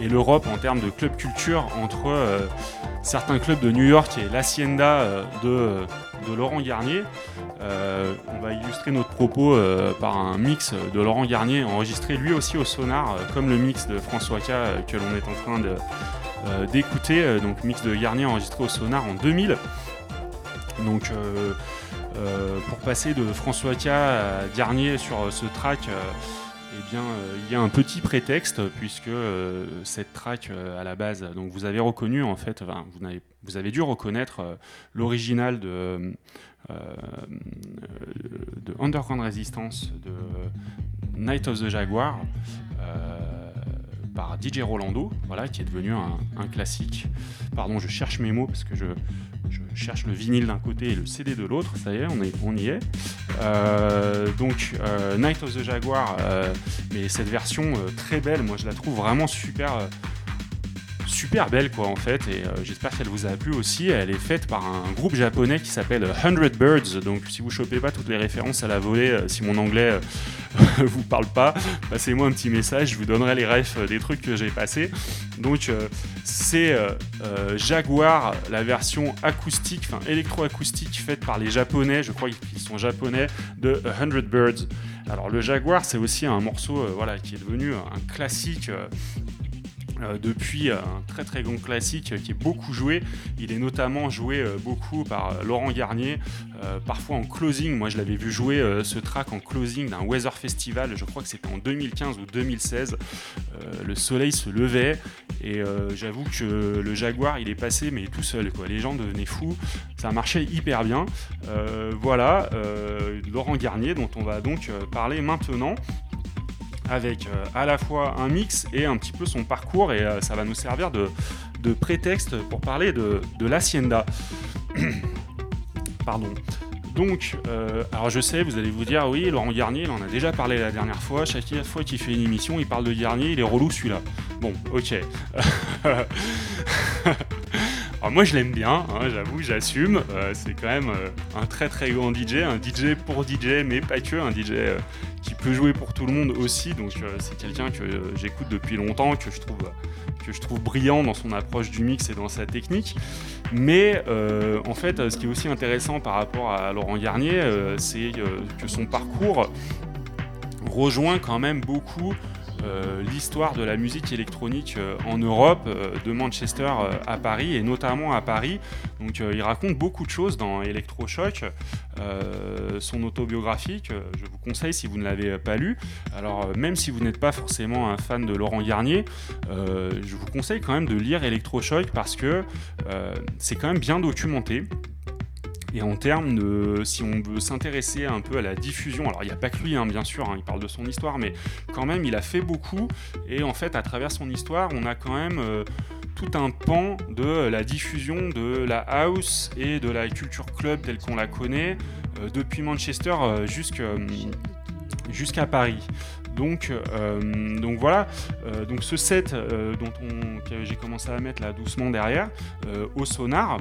Speaker 1: et l'Europe en termes de club culture, entre euh, certains clubs de New York et l'Hacienda de, Laurent Garnier. On va illustrer notre propos par un mix de Laurent Garnier enregistré lui aussi au sonar, comme le mix de François K que l'on est en train d'écouter, donc mix de Garnier enregistré au sonar en 2000. Donc pour passer de François K à Garnier sur ce track, euh, il y a un petit prétexte puisque euh, cette track euh, à la base, donc vous avez reconnu en fait, vous, avez dû reconnaître l'original de, de Underground Resistance de Night of the Jaguar. par DJ Rolando, voilà, qui est devenu un, un classique. Pardon, je cherche mes mots parce que je, je cherche le vinyle d'un côté et le CD de l'autre. Ça y est, on, y est. Euh, donc, euh, Night of the Jaguar, euh, mais cette version très belle, moi je la trouve vraiment super. Super belle quoi en fait et euh, j'espère qu'elle vous a plu aussi. Elle est faite par un groupe japonais qui s'appelle 100 Birds. Donc si vous chopez pas toutes les références à la volée euh, si mon anglais euh, <laughs> vous parle pas passez-moi un petit message je vous donnerai les refs des trucs que j'ai passés. Donc c'est Jaguar la version acoustique enfin électroacoustique faite par les japonais. Je crois qu'ils sont japonais de 100 Birds. Alors le Jaguar c'est aussi un morceau voilà qui est devenu un classique euh, depuis euh, un très très grand classique qui est beaucoup joué. Il est notamment joué euh, beaucoup par Laurent Garnier, parfois en closing. Moi je l'avais vu jouer ce track en closing d'un Weather Festival, je crois que c'était en 2015 ou 2016. Euh, le soleil se levait et j'avoue que le Jaguar il est passé mais tout seul quoi. Les gens devenaient fous, ça marchait hyper bien. Voilà, Laurent Garnier dont on va donc parler maintenant avec euh, à la fois un mix et un petit peu son parcours et euh, ça va nous servir de, prétexte pour parler de, de l'Hacienda. <coughs> Pardon. Donc, euh, alors je sais, vous allez vous dire, oui, Laurent Garnier, il en a déjà parlé la dernière fois. Chaque fois qu'il fait une émission, il parle de Garnier, il est relou celui-là. Bon, ok. <laughs> alors moi je l'aime bien, hein, j'avoue, j'assume. Euh, c'est quand même euh, un très très grand DJ, un DJ pour DJ, mais pas que, un DJ euh, qui peut jouer pour tout le monde aussi. Donc c'est quelqu'un que j'écoute depuis longtemps, que je trouve que je trouve brillant dans son approche du mix et dans sa technique. Mais en fait, ce qui est aussi intéressant par rapport à Laurent Garnier, c'est que son parcours rejoint quand même beaucoup l'histoire de la musique électronique euh, en Europe, euh, de Manchester euh, à Paris, et notamment à Paris. Donc euh, il raconte beaucoup de choses dans Electrochoc, euh, son autobiographie, que je vous conseille si vous ne l'avez pas lu. Alors euh, même si vous n'êtes pas forcément un fan de Laurent Garnier, euh, je vous conseille quand même de lire Electrochoc parce que euh, c'est quand même bien documenté. Et en termes de, si on veut s'intéresser un peu à la diffusion, alors il n'y a pas que lui, hein, bien sûr, hein, il parle de son histoire, mais quand même, il a fait beaucoup. Et en fait, à travers son histoire, on a quand même euh, tout un pan de la diffusion de la house et de la culture club telle qu'on la connaît, euh, depuis Manchester euh, jusqu'à Paris. Donc, donc voilà, donc ce set dont j'ai commencé à mettre là doucement derrière, au sonar,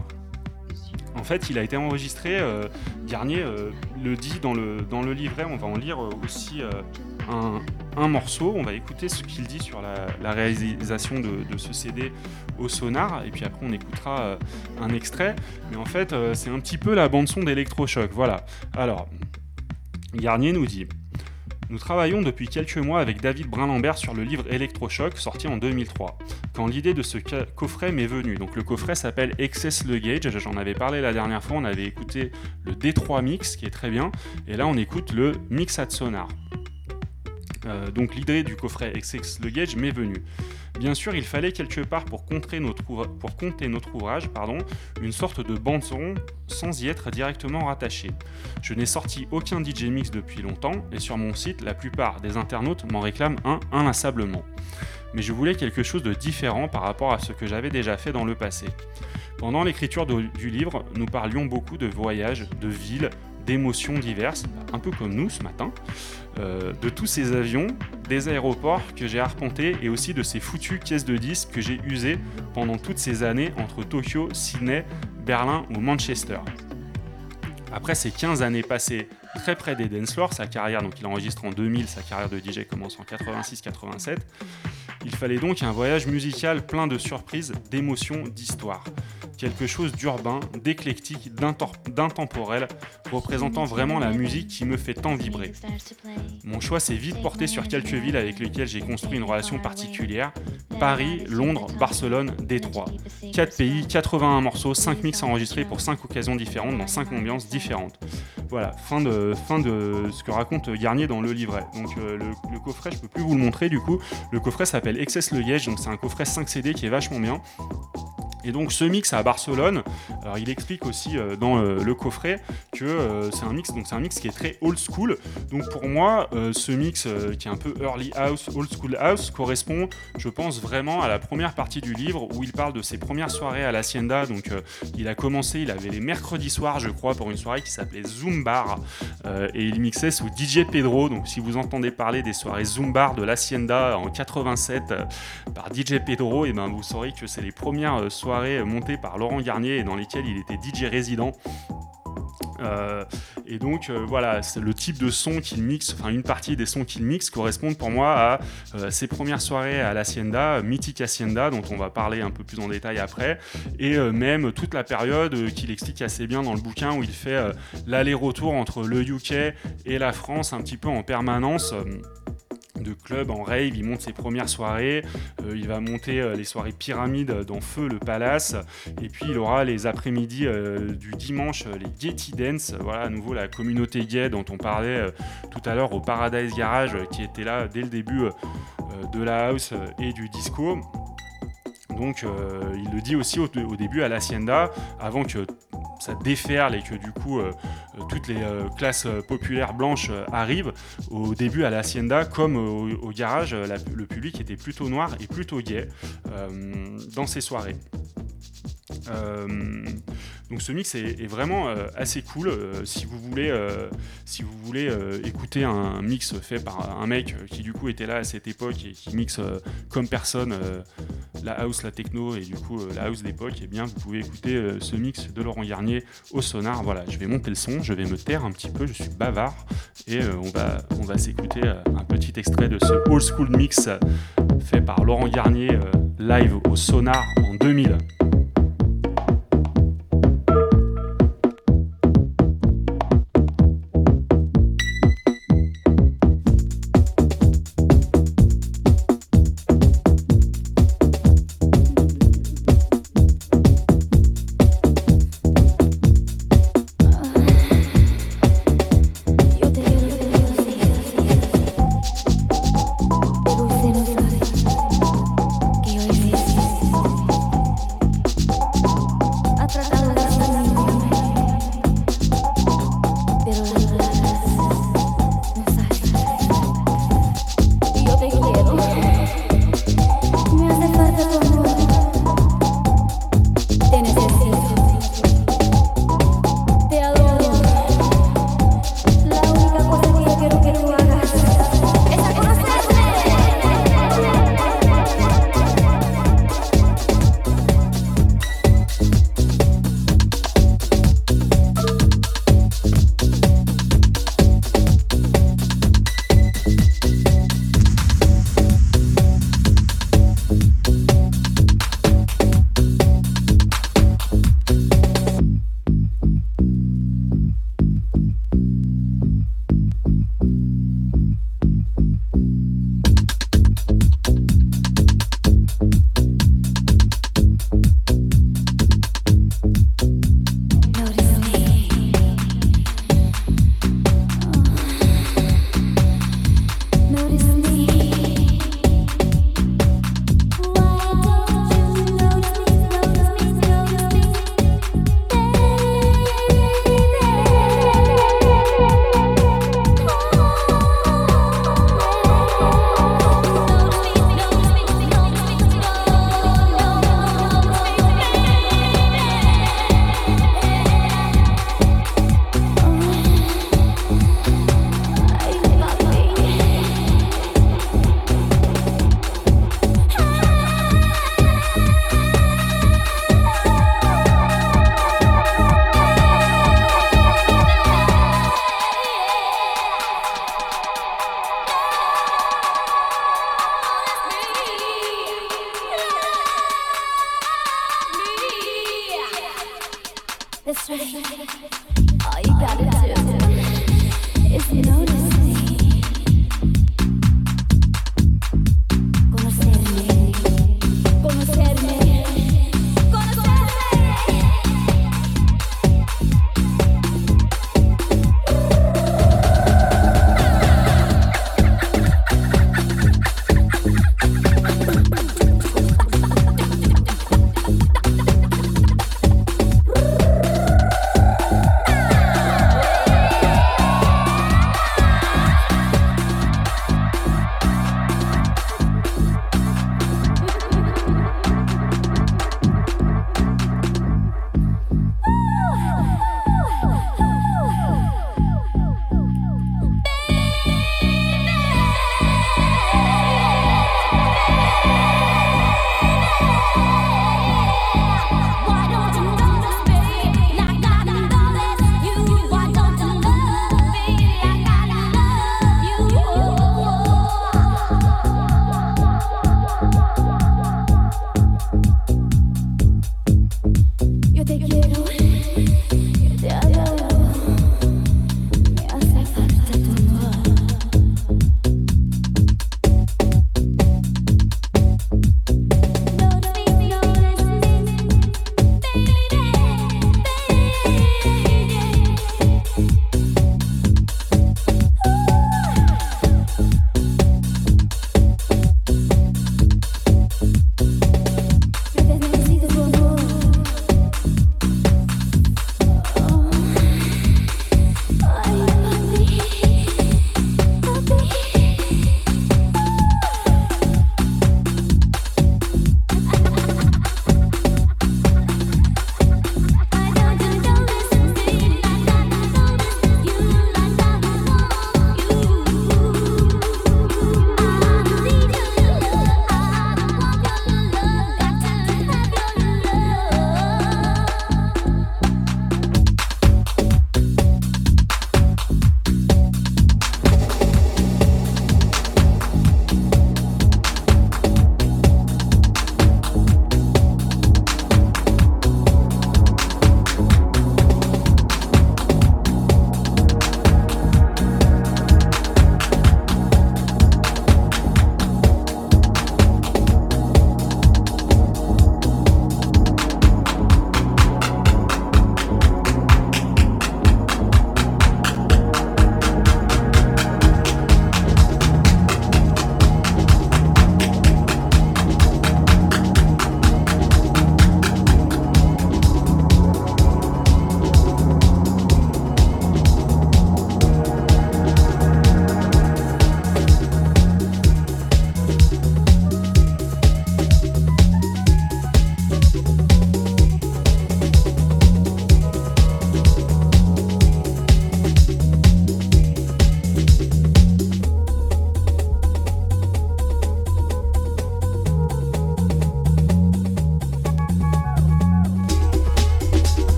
Speaker 1: en fait, il a été enregistré, euh, Garnier euh, le dit dans le, dans le livret, on va en lire euh, aussi euh, un, un morceau, on va écouter ce qu'il dit sur la, réalisation de, de ce CD au sonar, et puis après on écoutera euh, un extrait, mais en fait euh, c'est un petit peu la bande-son d'Electrochoc, voilà. Alors, Garnier nous dit nous travaillons depuis quelques mois avec David Brun-Lambert sur le livre Electrochoc sorti en 2003. Quand l'idée de ce coffret m'est venue, donc le coffret s'appelle Excess Le Gauge, j'en avais parlé la dernière fois, on avait écouté le D3 Mix qui est très bien, et là on écoute le Mix at Sonar. Euh, donc l'idée du coffret XX Luggage m'est venue. Bien sûr, il fallait quelque part pour compter notre, ouvrage une sorte de bande-son sans y être directement rattaché. Je n'ai sorti aucun DJ mix depuis longtemps et sur mon site, la plupart des internautes m'en réclament un inlassablement. Mais je voulais quelque chose de différent par rapport à ce que j'avais déjà fait dans le passé. Pendant l'écriture du livre, nous parlions beaucoup de voyages, de villes, d'émotions diverses, un peu comme nous ce matin, euh, de tous ces avions, des aéroports que j'ai arpentés et aussi de ces foutues caisses de disques que j'ai usées pendant toutes ces années entre Tokyo, Sydney, Berlin ou Manchester. Après ces 15 années passées très près des dance floors, sa carrière, donc il enregistre en 2000, sa carrière de DJ commence en 86-87, il fallait donc un voyage musical plein de surprises, d'émotions, d'histoires. Quelque chose d'urbain, d'éclectique, d'intemporel, représentant vraiment la musique qui me fait tant vibrer. Mon choix s'est vite porté sur quelques villes avec lesquelles j'ai construit une relation particulière. Paris, Londres, Barcelone, Détroit. 4 pays, 81 morceaux, 5 mix enregistrés pour 5 occasions différentes dans 5 ambiances différentes. Voilà, fin de, fin de ce que raconte Garnier dans le livret. Donc euh, le, le coffret, je peux plus vous le montrer du coup. Le coffret s'appelle Excess Luggage, donc c'est un coffret 5 CD qui est vachement bien. Et donc ce mix à Barcelone, alors il explique aussi euh, dans euh, le coffret que euh, c'est un mix, donc c'est un mix qui est très old school. Donc pour moi, ce mix qui est un peu early house, old school house, correspond, je pense vraiment à la première partie du livre où il parle de ses premières soirées à l'Hacienda. Donc il a commencé, il avait les mercredis soirs, je crois, pour une soirée qui s'appelait Zoom Bar, et il mixait sous DJ Pedro. Donc si vous entendez parler des soirées Zoom Bar de l'Hacienda en 87 euh, par DJ Pedro, et ben vous saurez que c'est les premières euh, soirées montées par Laurent Garnier et dans lesquelles il était DJ résident. Euh, et donc euh, voilà, c'est le type de son qu'il mixe, enfin une partie des sons qu'il mixe correspondent pour moi à euh, ses premières soirées à l'Hacienda, Mythique Hacienda, dont on va parler un peu plus en détail après, et même toute la période qu'il explique assez bien dans le bouquin où il fait l'aller-retour entre le UK et la France un petit peu en permanence. De club en rave, il monte ses premières soirées, euh, il va monter euh, les soirées pyramides dans Feu le Palace, et puis il aura les après-midi euh, du dimanche, les Getty Dance, voilà à nouveau la communauté gay dont on parlait tout à l'heure au Paradise Garage, qui était là dès le début de la house et du disco. Donc euh, il le dit aussi au, début à l'Hacienda, avant que ça déferle et que du coup euh, toutes les euh, classes populaires blanches arrivent. Au début à l'Hacienda, comme au, garage, le public était plutôt noir et plutôt gay dans ces soirées. Donc ce mix est, vraiment euh, assez cool. Euh, si vous voulez, euh, écouter un mix fait par un mec qui du coup était là à cette époque et qui mixe comme personne la house, la techno et du coup la house d'époque, eh bien vous pouvez écouter ce mix de Laurent Garnier au sonar. Voilà, je vais monter le son, je vais me taire un petit peu, je suis bavard et on va, on va s'écouter un petit extrait de ce old school mix fait par Laurent Garnier live au sonar en 2000.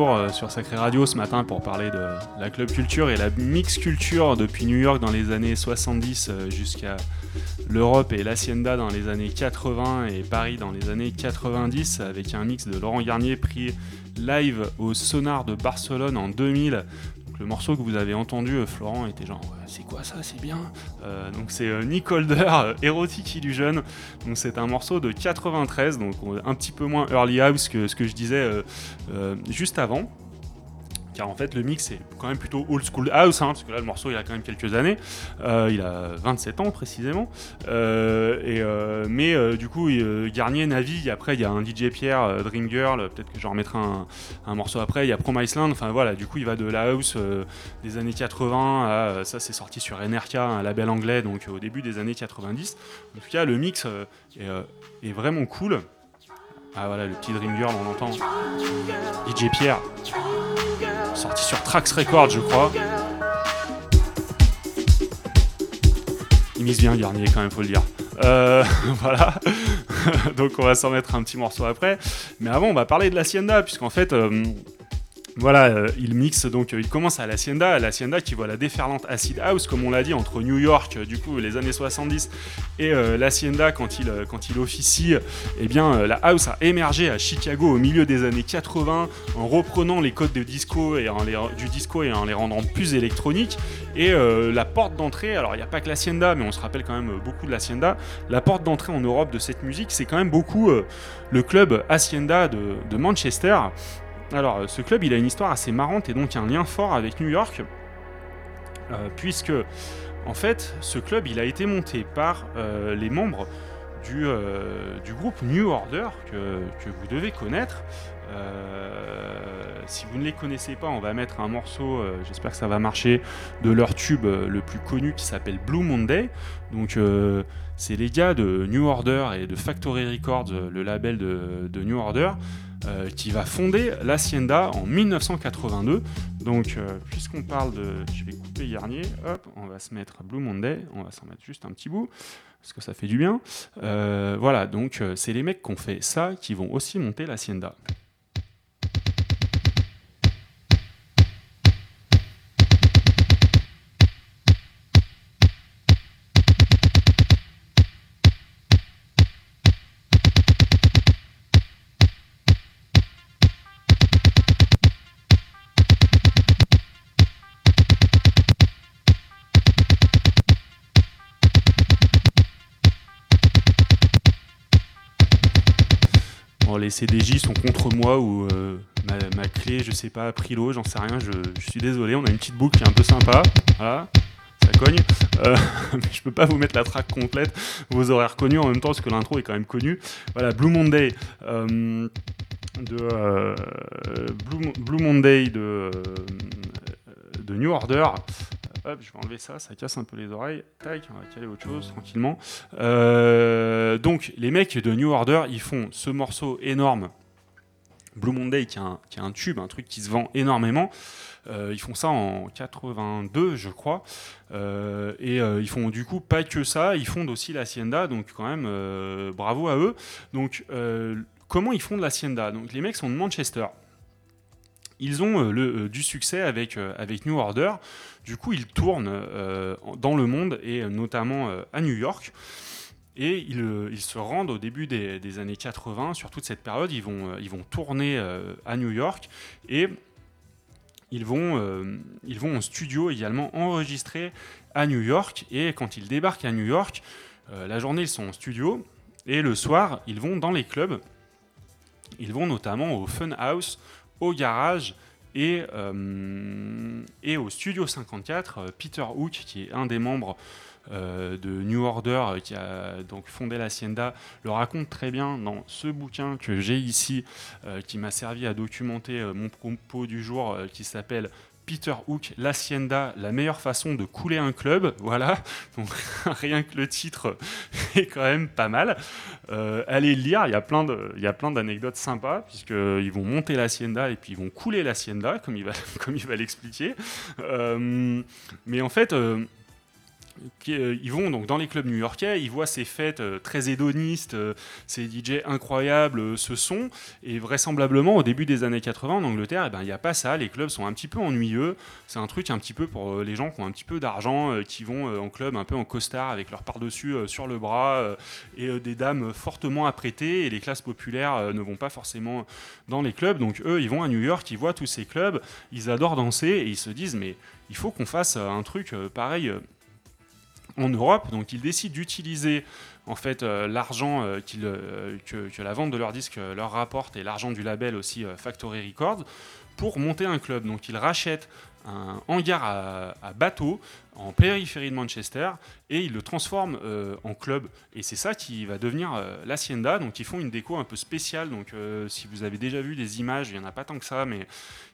Speaker 1: Euh, sur Sacré Radio ce matin pour parler de la club culture et la mix culture depuis New York dans les années 70 euh, jusqu'à l'Europe et l'Hacienda dans les années 80 et Paris dans les années 90 avec un mix de Laurent Garnier pris live au Sonar de Barcelone en 2000. Donc, le morceau que vous avez entendu, euh, Florent, était genre c'est quoi ça, c'est bien. Euh, c'est euh, Nick Holder, euh, Erotic Illusion. C'est un morceau de 93, donc on- un petit peu moins early house que ce que je disais juste avant. Car en fait le mix est quand même plutôt old school house, hein, parce que là le morceau il a quand même quelques années, Euh, il a 27 ans précisément, Euh, euh, mais du coup Garnier navigue, après il y a un DJ Pierre, Dream Girl, peut-être que j'en remettrai un, morceau après, il y a Prom Iceland, enfin voilà, du coup il va de la house des années 80 à, ça c'est sorti sur NRK, un label anglais, donc au début des années 90, en tout cas le mix est vraiment cool. Ah voilà, le petit Dream Girl, on l'entend. DJ Pierre, sorti sur Trax Records, je crois. Il mise bien Garnier quand même, faut le dire. Euh, <laughs> voilà. <laughs> Donc on va s'en mettre un petit morceau après. Mais avant, on va parler de l'Hacienda, puisqu'en fait, euh, voilà, euh, il mixe, donc euh, il commence à l'Hacienda, l'Hacienda qui voit la déferlante Acid House, comme on l'a dit, entre New York, euh, du coup, les années 70, et l'Hacienda, quand il, quand il officie, eh bien, la house a émergé à Chicago au milieu des années 80, en reprenant les codes de disco et en les, du disco et en les rendant plus électroniques. Et la porte d'entrée, alors il n'y a pas que l'Hacienda, mais on se rappelle quand même beaucoup de l'Hacienda, la porte d'entrée en Europe de cette musique, c'est quand même beaucoup le club Hacienda de Manchester. Alors, euh, ce club, il a une histoire assez marrante et donc un lien fort avec New York, euh, puisque, en fait, ce club, il a été monté par euh, les membres du, groupe New Order, que, vous devez connaître. Si vous ne les connaissez pas, on va mettre un morceau, j'espère que ça va marcher, de leur tube le plus connu qui s'appelle Blue Monday. Donc, c'est les gars de New Order et de Factory Records, le label de New Order, euh, qui va fonder l'Hacienda en 1982. Donc, euh, puisqu'on parle de. Je vais couper Garnier, hop, on va se mettre Blue Monday, on va s'en mettre juste un petit bout, parce que ça fait du bien. Euh, voilà, donc c'est les mecs qui ont fait ça qui vont aussi monter l'Hacienda. Les CDJ sont contre moi ou euh, ma, clé, je sais pas, a pris l'eau, j'en sais rien, je, suis désolé, on a une petite boucle qui est un peu sympa. Voilà, ça cogne. Euh, <laughs> mais je peux pas vous mettre la track complète, vous aurez reconnu en même temps parce que l'intro est quand même connue. Voilà, Blue Monday. euh, de Blue, Monday de New Order. Hop, je vais enlever ça, ça casse un peu les oreilles. Tac, on va caler autre chose tranquillement. Euh, donc, les mecs de New Order, ils font ce morceau énorme, Blue Monday, qui est un, tube, un truc qui se vend énormément. Euh, ils font ça en 82, je crois. Euh, et ils font du coup pas que ça, ils fondent aussi l'Hacienda, donc quand même bravo à eux. Donc, comment ils fondent l'Hacienda Donc, les mecs sont de Manchester. Ils ont euh, euh, du succès avec, euh, avec New Order. Du coup, ils tournent en- dans le monde et notamment à New York. Et ils, se rendent au début des, années 80, sur toute cette période, ils vont, tourner à New York et ils vont, ils vont en studio également enregistrer à New York. Et quand ils débarquent à New York, la journée ils sont en studio et le soir ils vont dans les clubs. Ils vont notamment au Fun House, garage et, euh, et au Studio 54. euh, Peter Hook, qui est un des membres euh, de New Order, qui a donc fondé l'Hacienda, le raconte très bien dans ce bouquin que j'ai ici, qui m'a servi à documenter mon propos du jour, qui s'appelle Peter Hook, l'Hacienda, la meilleure façon de couler un club. <laughs> Voilà, donc <laughs> rien que le titre <laughs> est quand même pas mal. Euh, allez le lire, il y a plein d'anecdotes sympas, puisqu'ils vont monter l'Hacienda et puis ils vont couler l'Hacienda, comme il va, comme il va l'expliquer. Euh, mais en fait, euh, euh, ils vont donc dans les clubs new-yorkais, ils voient ces fêtes euh, très hédonistes, euh, ces DJ incroyables, ce son, et vraisemblablement au début des années 80 en Angleterre, eh ben, il n'y a pas ça, les clubs sont un petit peu ennuyeux, c'est un truc un petit peu pour les gens qui ont un petit peu d'argent, qui vont en club un peu en costard avec leur par-dessus sur le bras, et des dames fortement apprêtées, et les classes populaires ne vont pas forcément dans les clubs, donc eux ils vont à New York, ils voient tous ces clubs, ils adorent danser, et ils se disent mais il faut qu'on fasse un truc pareil en Europe, donc ils décident d'utiliser en fait euh, l'argent euh, euh, que, la vente de leurs disques leur rapporte et l'argent du label aussi Factory Records pour monter un club. Donc il rachète un hangar à, à bateau en périphérie de Manchester et il le transforme euh, en club. Et c'est ça qui va devenir euh, l'Hacienda. Donc ils font une déco un peu spéciale. Donc euh, si vous avez déjà vu des images, il n'y en a pas tant que ça, mais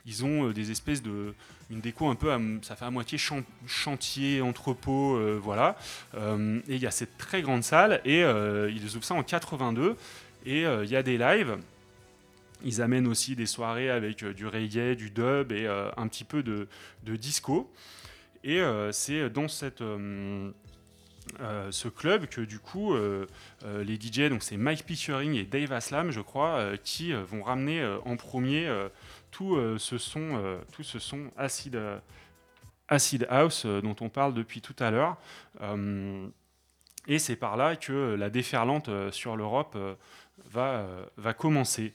Speaker 1: ils ont euh, des espèces de... Une déco un peu, ça fait à moitié chan- chantier, entrepôt, voilà. Et il y a cette très grande salle et ils ouvrent ça en 82 et il y a des lives. Ils amènent aussi des soirées avec du reggae, du dub et un petit peu de, de disco. Et euh, c'est dans cette, euh, euh, ce club que du coup les DJ, donc c'est Mike Pickering et Dave Aslam, je crois, qui vont ramener en premier tout, ce son, tout ce son acid, house dont on parle depuis tout à l'heure. Et c'est par là que la déferlante sur l'Europe va, va commencer.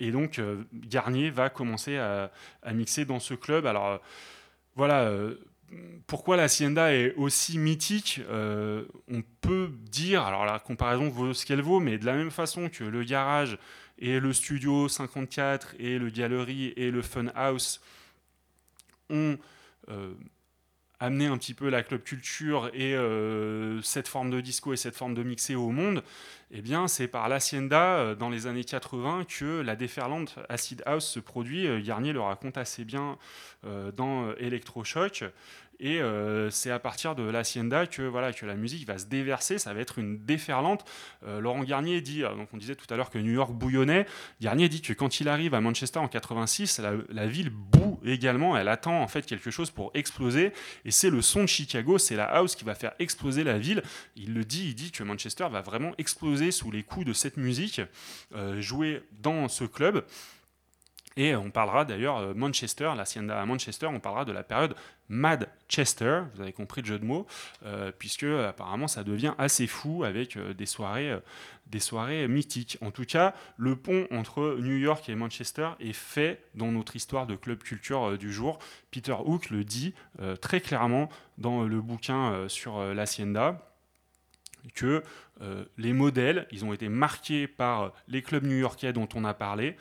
Speaker 1: Et donc Garnier va commencer à, à mixer dans ce club. Alors voilà. euh, pourquoi la Hacienda est aussi mythique euh, On peut dire, alors la comparaison vaut ce qu'elle vaut, mais de la même façon que le garage et le studio 54 et le gallery et le fun house ont euh, amené un petit peu la club culture et euh, cette forme de disco et cette forme de mixé au monde, eh bien c'est par l'Hacienda euh, dans les années 80 que la déferlante Acid House se produit. Euh, Garnier le raconte assez bien dans Electroshock. Et euh, c'est à partir de l'Hacienda que, voilà, que la musique va se déverser, ça va être une déferlante. Euh, Laurent Garnier dit, euh, donc on disait tout à l'heure que New York bouillonnait, Garnier dit que quand il arrive à Manchester en 86, la, ville boue également, elle attend en fait quelque chose pour exploser, et c'est le son de Chicago, c'est la house qui va faire exploser la ville. Il le dit, il dit que Manchester va vraiment exploser sous les coups de cette musique jouée dans ce club. Et on parlera d'ailleurs euh, Manchester, l'Hacienda à Manchester, on parlera de la période Madchester, vous avez compris le jeu de mots, euh, puisque euh, apparemment ça devient assez fou avec des soirées, des soirées mythiques. En tout cas, le pont entre New York et Manchester est fait dans notre histoire de club culture du jour. Peter Hook le dit très clairement dans le bouquin sur l'Hacienda que euh, les modèles, ils ont été marqués par euh, les clubs new-yorkais dont on a parlé,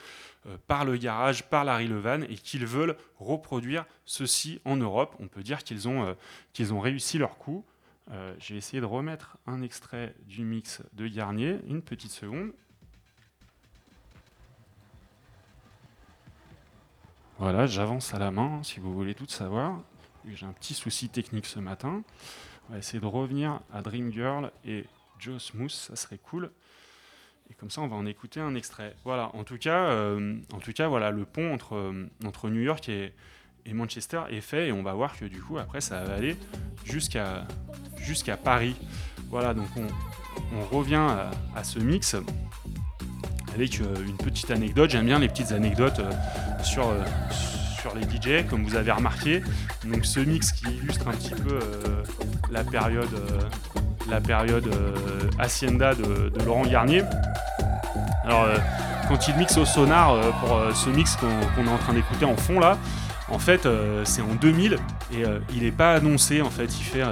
Speaker 1: euh, par le garage, par Larry Levan, et qu'ils veulent reproduire ceci en Europe. On peut dire qu'ils ont, qu'ils ont réussi leur coup. Je vais essayer de remettre un extrait du mix de Garnier, une petite seconde. Voilà, j'avance à la main si vous voulez tout savoir. J'ai un petit souci technique ce matin. On va essayer de revenir à Dream Girl et Joe Smooth, ça serait cool. Et comme ça, on va en écouter un extrait. Voilà, en tout cas, euh, en tout cas voilà, le pont entre, euh, entre New York et, et Manchester est fait et on va voir que du coup, après, ça va aller jusqu'à Paris. Voilà, donc on, on revient à, ce mix avec euh, une petite anecdote. J'aime bien les petites anecdotes sur, sur les DJ, comme vous avez remarqué. Donc ce mix qui illustre un petit peu euh, la période, euh, la période euh, Hacienda de, Laurent Garnier. Alors quand il mixe au sonar pour ce mix qu'on est en train d'écouter en fond là, en fait c'est en 2000 et il n'est pas annoncé en fait. Il fait,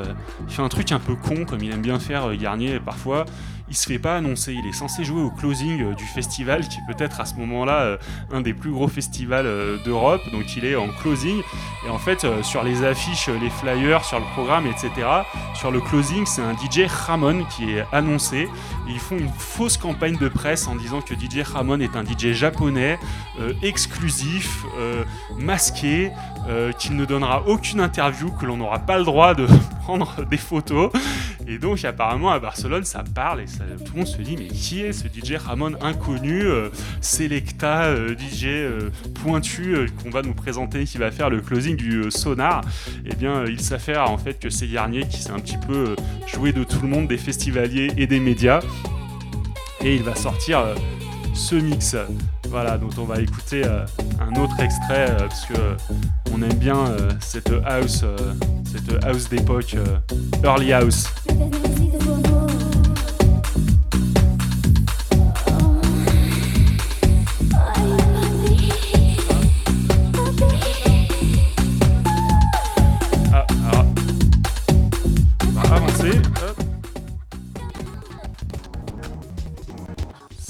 Speaker 1: il fait un truc un peu con comme il aime bien faire Garnier parfois. Il se fait pas annoncer. Il est censé jouer au closing euh, du festival qui est peut-être à ce moment-là euh, un des plus gros festivals euh, d'Europe. Donc il est en closing et en fait sur les affiches, les flyers, sur le programme, etc. Sur le closing, c'est un DJ Ramon qui est annoncé. Ils font une fausse campagne de presse en disant que DJ Ramon est un DJ japonais, euh, exclusif, euh, masqué, euh, qu'il ne donnera aucune interview, que l'on n'aura pas le droit de <laughs> prendre des photos. Et donc apparemment à Barcelone ça parle et tout le monde se dit mais qui est ce DJ Ramon inconnu, Selecta, DJ pointu qu'on va nous présenter, qui va faire le closing du sonar? Et bien il s'affaire en fait que c'est Garnier qui s'est un petit peu joué de tout le monde, des festivaliers et des médias. Et il va sortir euh, ce mix, voilà, dont on va écouter euh, un autre extrait euh, parce que euh, on aime bien euh, cette house, euh, cette house d'époque, euh, early house.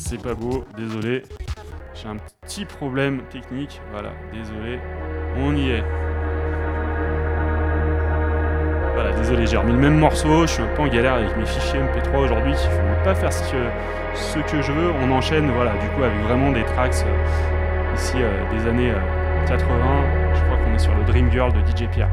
Speaker 1: C'est pas beau, désolé. J'ai un petit problème technique. Voilà, désolé. On y est. Voilà, désolé, j'ai remis le même morceau. Je suis un peu en galère avec mes fichiers MP3 aujourd'hui. Ne veux pas faire ce que, je veux. On enchaîne, voilà, du coup, avec vraiment des tracks euh, ici euh, des années euh, 80. Je crois qu'on est sur le Dream Girl de DJ Pierre.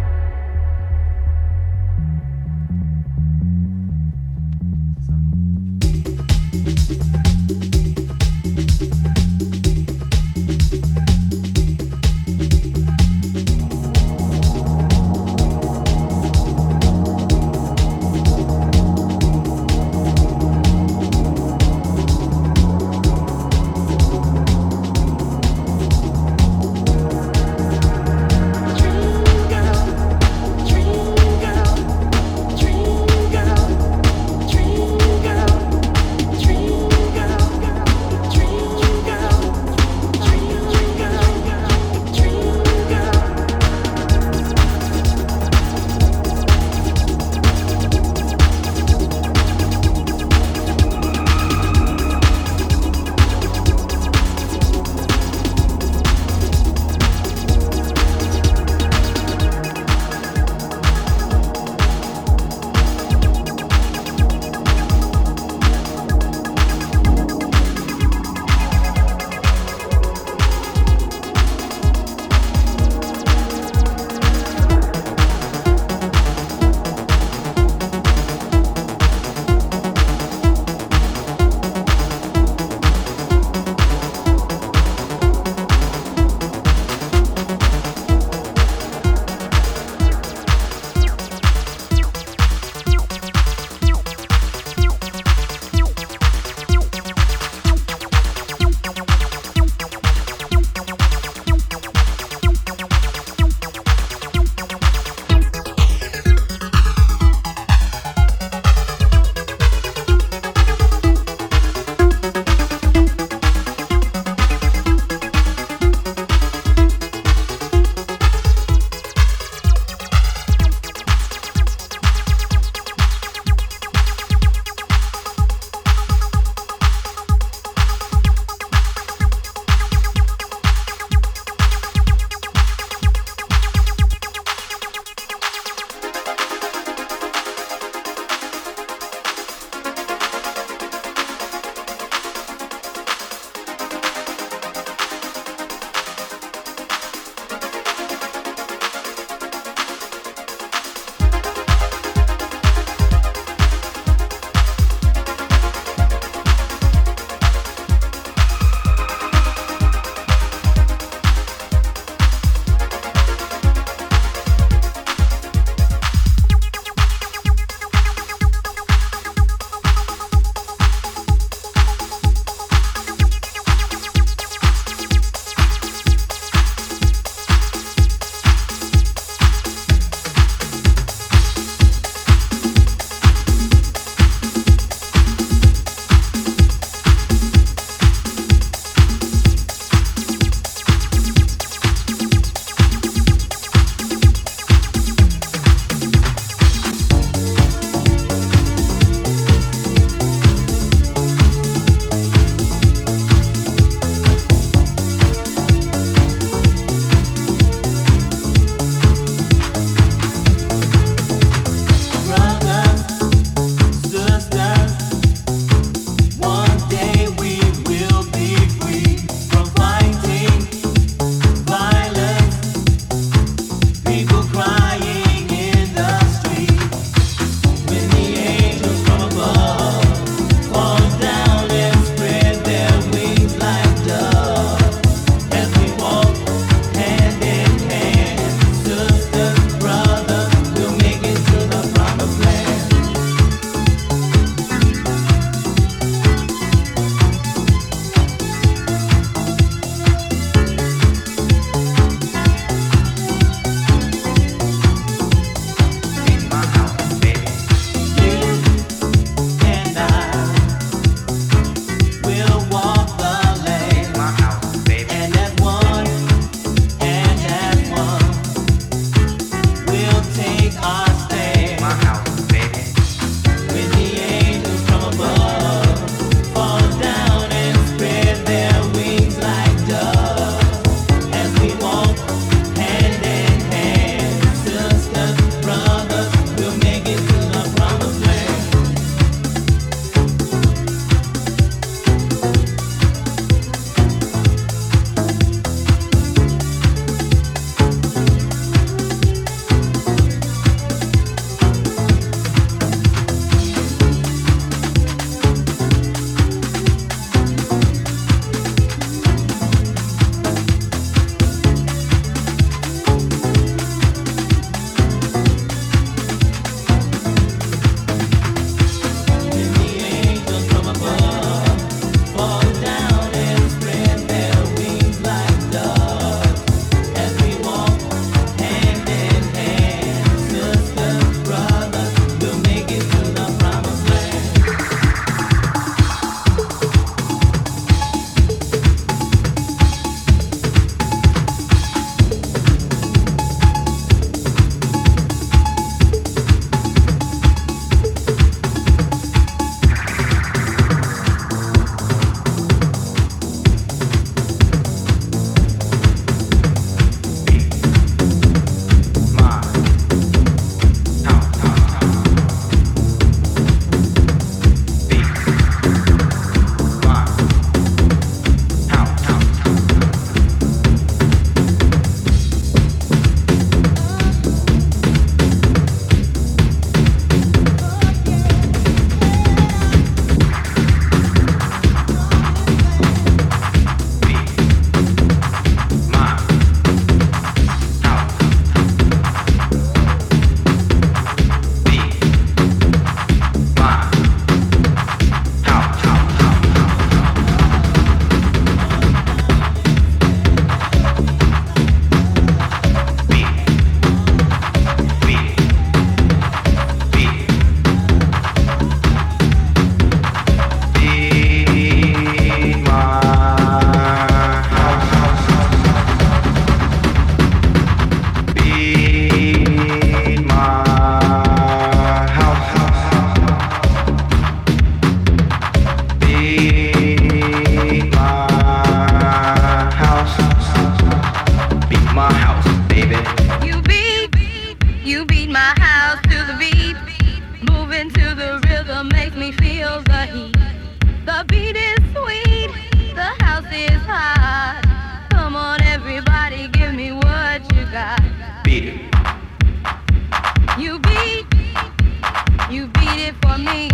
Speaker 4: Beat it
Speaker 3: for me.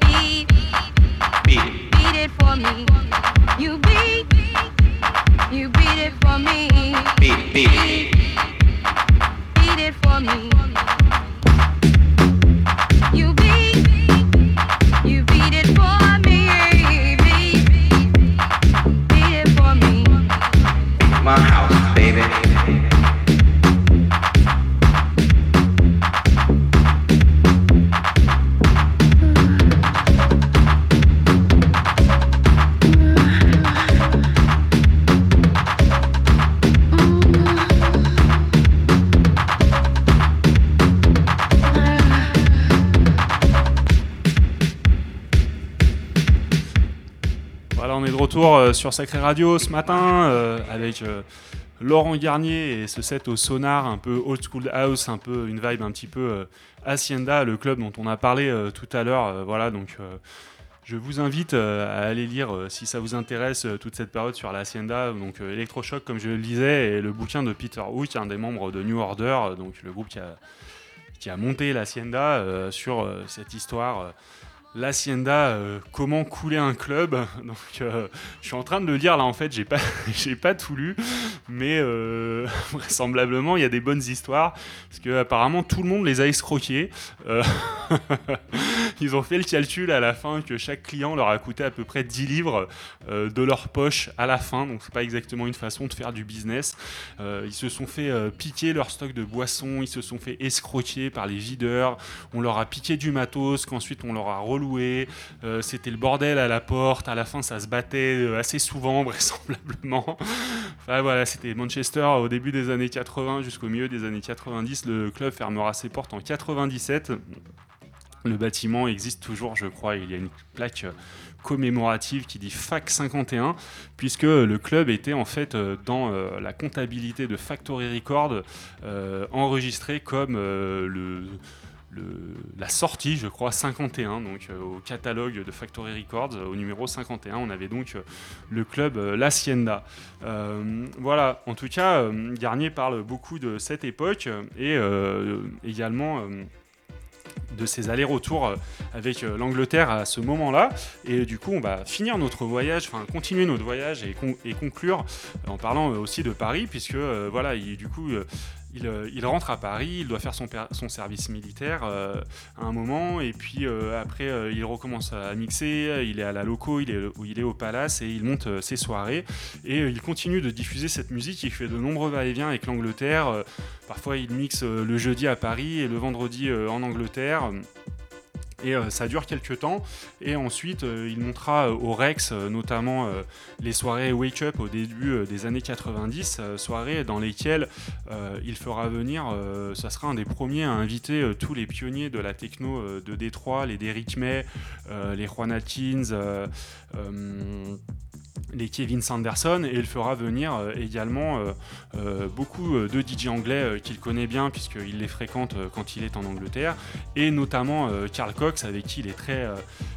Speaker 3: Beat.
Speaker 5: Beat.
Speaker 3: Beat it for me. You beat. You beat it for me.
Speaker 5: Beat. Beat.
Speaker 3: Beat it for me.
Speaker 1: Retour euh, sur Sacré Radio ce matin euh, avec euh, Laurent Garnier et ce set au sonar un peu old school house, un peu une vibe un petit peu Hacienda, le club dont on a parlé tout à l'heure. voilà, donc je vous invite à aller lire si ça vous intéresse toute cette période sur la Hacienda, donc Electroshock comme je le disais, et le bouquin de Peter Hook, un des membres de New Order, donc le groupe qui a, qui a monté l'Hacienda euh, sur cette histoire. L'Hacienda, euh, comment couler un club. <laughs> Euh, je suis en train de le lire là. En fait, j'ai pas, <laughs> j'ai pas tout lu, mais euh, <laughs> vraisemblablement, il y a des bonnes histoires parce que apparemment tout le monde les a escroqués. Ils ont fait le calcul à la fin que chaque client leur a coûté à peu près 10 livres de leur poche à la fin. Donc, c'est pas exactement une façon de faire du business. Ils se sont fait piquer leur stock de boissons, ils se sont fait escroquer par les videurs. On leur a piqué du matos, qu'ensuite on leur a Euh, C'était le bordel à la porte. À la fin, ça se battait euh, assez souvent, <laughs> vraisemblablement. Enfin voilà, c'était Manchester au début des années 80 jusqu'au milieu des années 90. Le club fermera ses portes en 97. Le bâtiment existe toujours, je crois. Il y a une plaque commémorative qui dit FAC 51, puisque le club était en fait euh, dans la comptabilité de Factory Record enregistré comme le, la sortie, je crois, 51, donc euh, au catalogue de Factory Records, euh, au numéro 51, on avait donc euh, le club L'Hacienda. Euh, voilà, en tout cas, Garnier parle beaucoup de cette époque et également de ses allers-retours avec l'Angleterre à ce moment-là. Et du coup, on va finir notre voyage, enfin continuer notre voyage et, con- et conclure en parlant aussi de Paris, puisque voilà, il- du coup. Euh, il, rentre à Paris, il doit faire son, service militaire euh, à un moment, et puis euh, après il recommence à mixer, il est à la loco, il il est au palace, et il monte ses soirées, et il continue de diffuser cette musique, il fait de nombreux va-et-vient avec l'Angleterre, parfois il mixe le jeudi à Paris et le vendredi en Angleterre. Et euh, ça dure quelques temps. Et ensuite, euh, il montera euh, au Rex, notamment les soirées Wake Up au début des années 90, euh, soirées dans lesquelles il fera venir, ça sera un des premiers à inviter tous les pionniers de la techno de Détroit, les Derrick May, les Juan Atkins, les Kevin Sanderson, et il fera venir euh, également euh, euh, beaucoup de DJ anglais qu'il connaît bien, puisqu'il les fréquente quand il est en Angleterre, et notamment Carl Cox, avec qui il est très,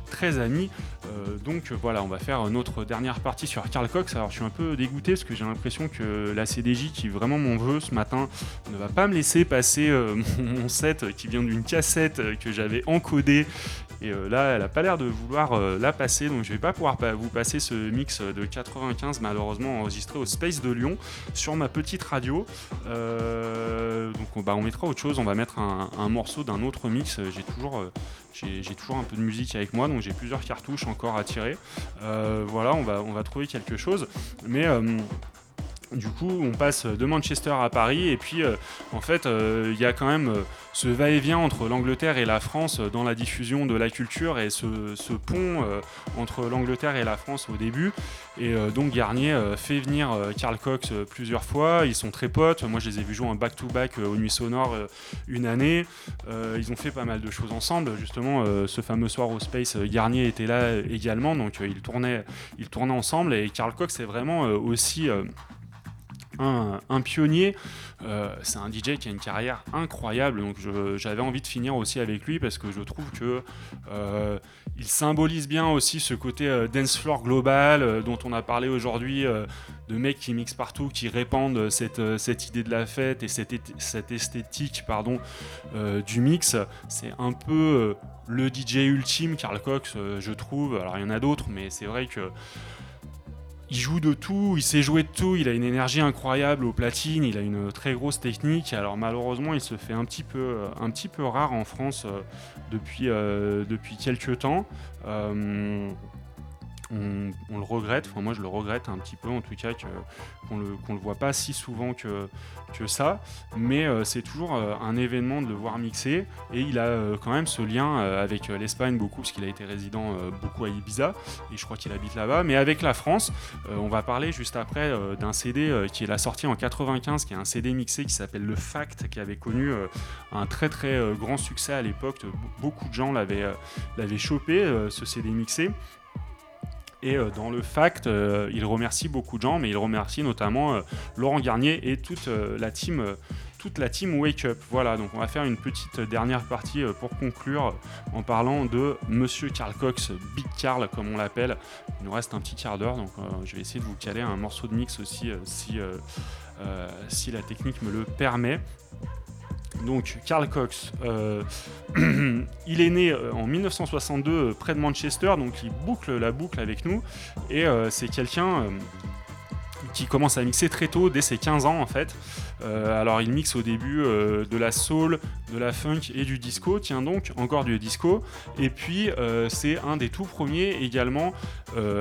Speaker 1: très ami. Euh, donc voilà, on va faire notre dernière partie sur Carl Cox. Alors je suis un peu dégoûté parce que j'ai l'impression que la CDJ, qui vraiment m'en veut ce matin, ne va pas me laisser passer euh, <laughs> mon, mon set qui vient d'une cassette euh, que j'avais encodée. Et là, elle a pas l'air de vouloir la passer, donc je vais pas pouvoir vous passer ce mix de 95 malheureusement enregistré au Space de Lyon sur ma petite radio. Donc on, bah, on mettra autre chose, on va mettre un, un morceau d'un autre mix. J'ai toujours, j'ai toujours un peu de musique avec moi, donc j'ai plusieurs cartouches encore à tirer. Euh, voilà, on va, on va trouver quelque chose. Mais euh, du coup, on passe de Manchester à Paris, et puis euh, en fait, euh, il y a quand même euh, ce va-et-vient entre l'Angleterre et la France dans la diffusion de la culture, et ce, pont entre l'Angleterre et la France au début. Et donc Garnier fait venir Carl Cox plusieurs fois, ils sont très potes, moi je les ai vus jouer en back-to-back aux Nuits Sonores une année, ils ont fait pas mal de choses ensemble, justement ce fameux soir au Space, Garnier était là également, donc ils, tournaient, ils tournaient ensemble, et Carl Cox est vraiment aussi... un, pionnier, Euh, c'est un DJ qui a une carrière incroyable, donc j'avais envie de finir aussi avec lui parce que je trouve que euh, il symbolise bien aussi ce côté euh, dance floor global euh, dont on a parlé aujourd'hui, de mecs qui mixent partout, qui répandent cette, idée de la fête et cette, cette esthétique pardon, du mix. C'est un peu le DJ ultime, Carl Cox, je trouve. Alors il y en a d'autres, mais c'est vrai que il joue de tout, il sait jouer de tout, il a une énergie incroyable au platine, il a une très grosse technique. Alors malheureusement, il se fait un petit peu, rare en France euh, depuis, euh, depuis quelques temps. Euh, on, le regrette, enfin moi je le regrette un petit peu en tout cas qu'on qu'on le voit pas si souvent que, ça, mais euh, c'est toujours euh, un événement de le voir mixer et il a euh, quand même ce lien avec l'Espagne beaucoup parce qu'il a été résident beaucoup à Ibiza et je crois qu'il habite là-bas, mais avec la France, on va parler juste après d'un CD qui est la sortie en 95, qui est un CD mixé qui s'appelle Le Fact, qui avait connu un très très grand succès à l'époque. Be- Beaucoup de gens l'avaient chopé, ce CD mixé. Et euh, dans le fact, euh, il remercie beaucoup de gens, mais il remercie notamment euh, Laurent Garnier et toute la team. toute la team Wake Up. Voilà, donc on va faire une petite dernière partie pour conclure en parlant de Monsieur Carl Cox, Big Carl comme on l'appelle. Il nous reste un petit quart d'heure, donc je vais essayer de vous caler un morceau de mix aussi si, si la technique me le permet. Donc Carl Cox, euh, <clears throat> il est né euh, en 1962 euh, près de Manchester, donc il boucle la boucle avec nous. Et c'est quelqu'un qui commence à mixer très tôt, dès ses 15 ans en fait. Euh, alors il mixe au début euh, de la soul, de la funk et du disco, tiens donc, encore du disco. Et puis euh, c'est un des tout premiers également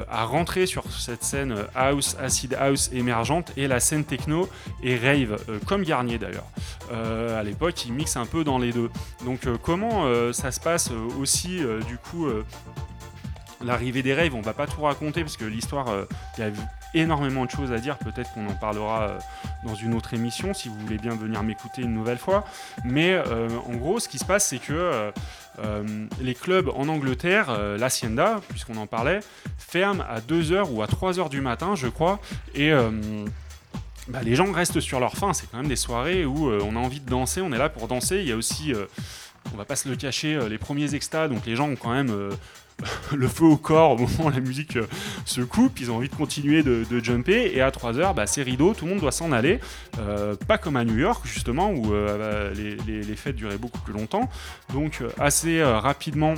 Speaker 1: à rentrer sur cette scène house, acid house émergente et la scène techno et rave, comme Garnier d'ailleurs. À l'époque, il mixe un peu dans les deux. Donc comment ça se passe aussi du coup l'arrivée des raves, on va pas tout raconter parce que l'histoire, euh, il y a énormément de choses à dire, peut-être qu'on en parlera euh, dans une autre émission si vous voulez bien venir m'écouter une nouvelle fois. Mais euh, en gros, ce qui se passe, c'est que les clubs en Angleterre, l'Hacienda, puisqu'on en parlait, ferment à 2h ou à 3h du matin, je crois, et... bah, les gens restent sur leur faim, c'est quand même des soirées où on a envie de danser, on est là pour danser. Il y a aussi, on va pas se le cacher, les premiers extas, donc les gens ont quand même <laughs> le feu au corps au moment où la musique euh, se coupe, ils ont envie de continuer de, jumper, et à 3h, bah, c'est rideau, tout le monde doit s'en aller. Euh, pas comme à New York, justement, où euh, les, les- fêtes duraient beaucoup plus longtemps. Donc assez rapidement,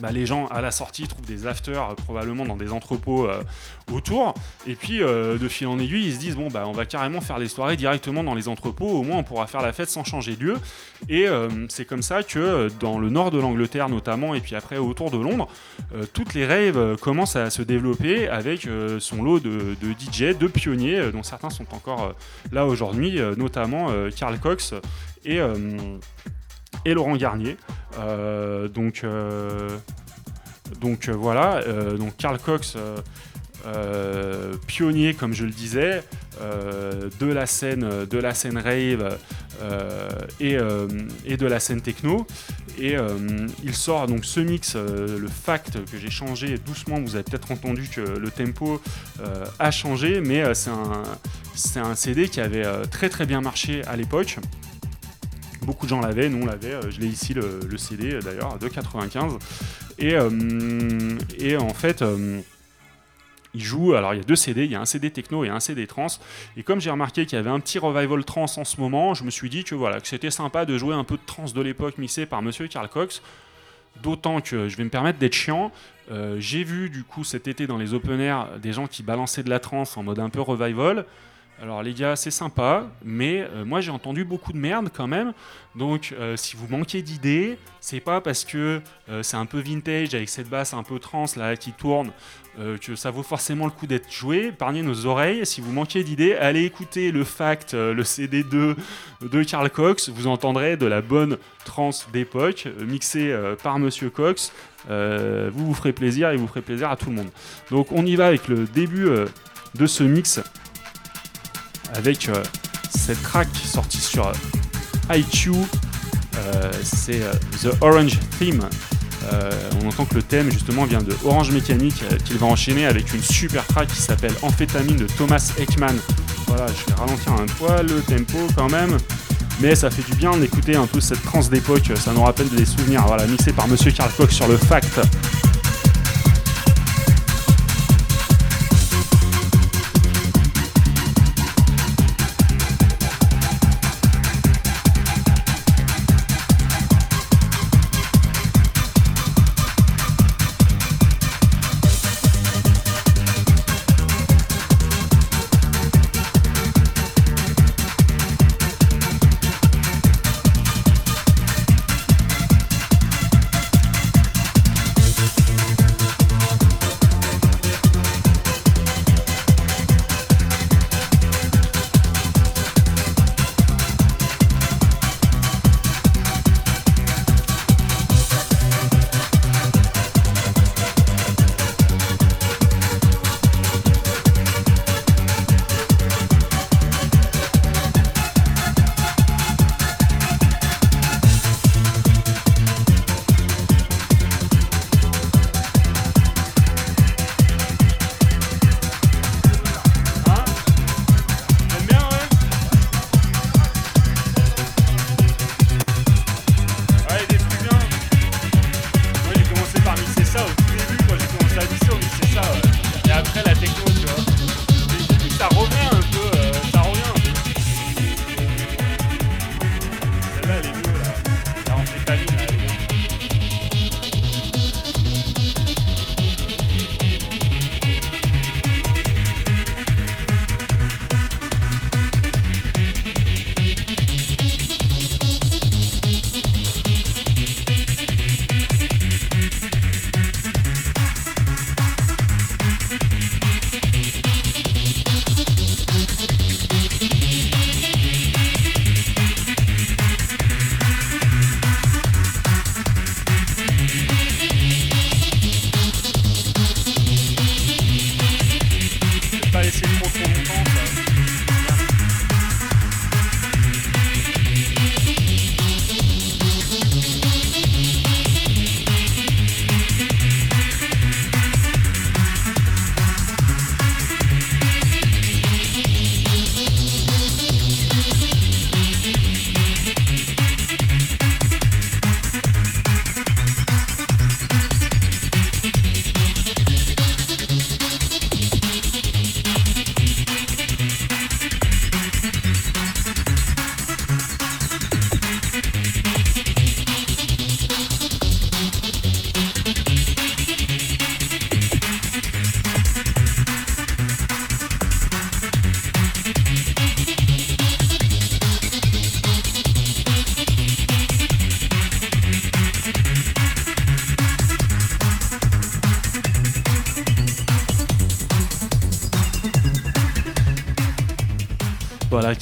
Speaker 1: bah, les gens à la sortie trouvent des afters euh, probablement dans des entrepôts euh, autour. Et puis euh, de fil en aiguille ils se disent bon bah on va carrément faire les soirées directement dans les entrepôts. Au moins on pourra faire la fête sans changer de lieu. Et c'est comme ça que dans le nord de l'Angleterre notamment et puis après autour de Londres toutes les raves commencent à se développer avec son lot de, de DJ de pionniers dont certains sont encore là aujourd'hui notamment Carl Cox et Laurent Garnier. Euh, donc, euh, euh, voilà, donc Carl Cox, pionnier comme je le disais, de la scène, de la scène rave et, de la scène techno. Et il sort donc ce mix, le fact que j'ai changé doucement. Vous avez peut-être entendu que le tempo a changé, mais c'est un, un CD qui avait très très bien marché à l'époque. Beaucoup de gens l'avaient, nous on l'avait, euh, je l'ai ici le, CD euh, d'ailleurs de 95. Et, euh, et en fait, il joue, alors il y a deux CD, il y a un CD techno et un CD trans. Et comme j'ai remarqué qu'il y avait un petit revival trans en ce moment, je me suis dit que voilà, que c'était sympa de jouer un peu de trans de l'époque mixé par monsieur Carl Cox. D'autant que je vais me permettre d'être chiant. J'ai vu du coup cet été dans les open air des gens qui balançaient de la trance en mode un peu revival. Alors les gars, c'est sympa, mais euh, moi j'ai entendu beaucoup de merde quand même. Donc euh, si vous manquez d'idées, c'est pas parce que euh, c'est un peu vintage avec cette basse un peu trans là qui tourne que ça vaut forcément le coup d'être joué. Épargnez nos oreilles. Si vous manquez d'idées, allez écouter le Fact, le CD2 de Carl Cox. Vous entendrez de la bonne trans d'époque, mixée par Monsieur Cox. Vous vous ferez plaisir et vous ferez plaisir à tout le monde. Donc on y va avec le début de ce mix avec euh, cette track sortie sur euh, IQ. Euh, c'est The Orange Theme. On entend que le thème justement vient de Orange Mécanique qu'il va enchaîner avec une super track qui s'appelle Amphétamine de Thomas Ekman. Voilà, je vais ralentir un poil le tempo quand même. Mais ça fait du bien d'écouter un peu cette trance d'époque, ça nous rappelle des souvenirs. Voilà, mixé par Monsieur Karl Cox sur le fact.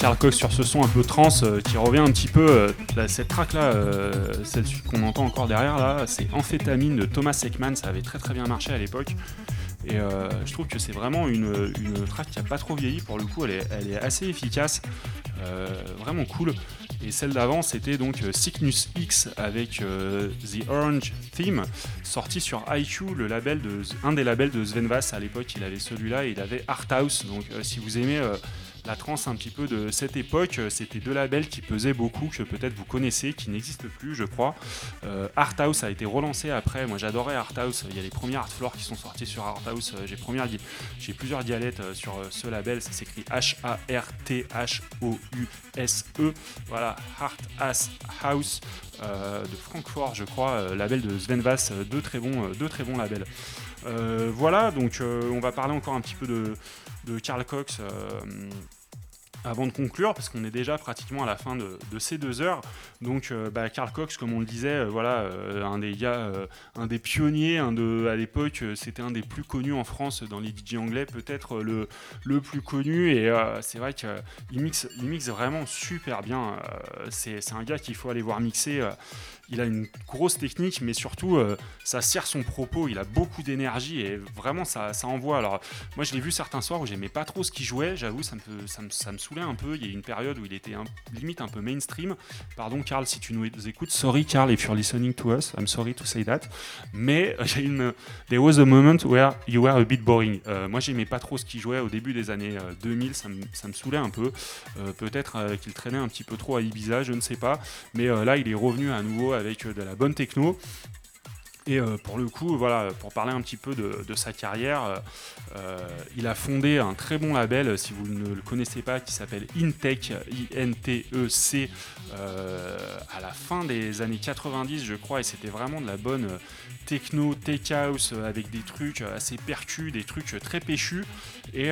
Speaker 1: Carl sur ce son un peu trans euh, qui revient un petit peu. euh, là, cette track là, euh, celle qu'on entend encore derrière là, c'est Amphétamine de Thomas Ekman. Ça avait très très bien marché à l'époque. Et euh, je trouve que c'est vraiment une, une qui a pas trop vieilli. Pour le coup, elle est, assez efficace, vraiment cool. Et celle d'avant, c'était donc Cygnus X avec The Orange Theme, sorti sur IQ, le label de, un des labels de Sven Vass à l'époque. Il avait celui-là et il avait Art House. Donc, si vous aimez la trance un petit peu de cette époque, c'était deux labels qui pesaient beaucoup, que peut-être vous connaissez, qui n'existent plus, je crois. Euh, House a été relancé après. Moi, j'adorais Art House. Il y a les premiers Art Floor qui sont sortis sur Art House. Euh, J'ai plusieurs dialectes euh, sur euh, ce label. Ça s'écrit H-A-R-T-H-O-U-S-E. Voilà, Art House de Francfort, je crois, label de Sven Vass. deux très bons, deux très bons labels. Voilà, donc on va parler encore un petit peu de, de Carl Cox. euh, avant de conclure, parce qu'on est déjà pratiquement à la fin de, ces deux heures, donc euh, bah, Carl Cox, comme on le disait, euh, voilà, euh, un des gars, un des pionniers, à l'époque, c'était un des plus connus en France dans les DJ anglais, peut-être le, plus connu, et c'est vrai qu'il mixe, il mixe vraiment super bien. c'est un gars qu'il faut aller voir mixer. Il a une grosse technique, mais surtout, euh, ça sert son propos. Il a beaucoup d'énergie et vraiment, ça, envoie. Alors, moi, je l'ai vu certains soirs où j'aimais pas trop ce qu'il jouait. J'avoue, ça me, ça, saoulait un peu. Il y a une période où il était un- limite un peu mainstream. Pardon, Carl, si tu nous écoutes. Sorry, Carl, if you're listening to us. I'm sorry to say that. Mais euh. There was a moment where you were a bit boring. Euh, moi, j'aimais pas trop ce qu'il jouait au début des années euh, 2000. Ça me, saoulait un peu. Peut-être qu'il traînait un petit peu trop à Ibiza, je ne sais pas. Mais là, il est revenu à nouveau avec euh, de la bonne techno. Et euh, pour le coup, voilà, pour parler un petit peu de, sa carrière, euh, il a fondé un très bon label, si vous ne le connaissez pas, qui s'appelle Intech, I-N-T-E-C, euh, à la fin des années 90, je crois, et c'était vraiment de la bonne techno, tech house, avec des trucs assez percus, des trucs très péchus. Et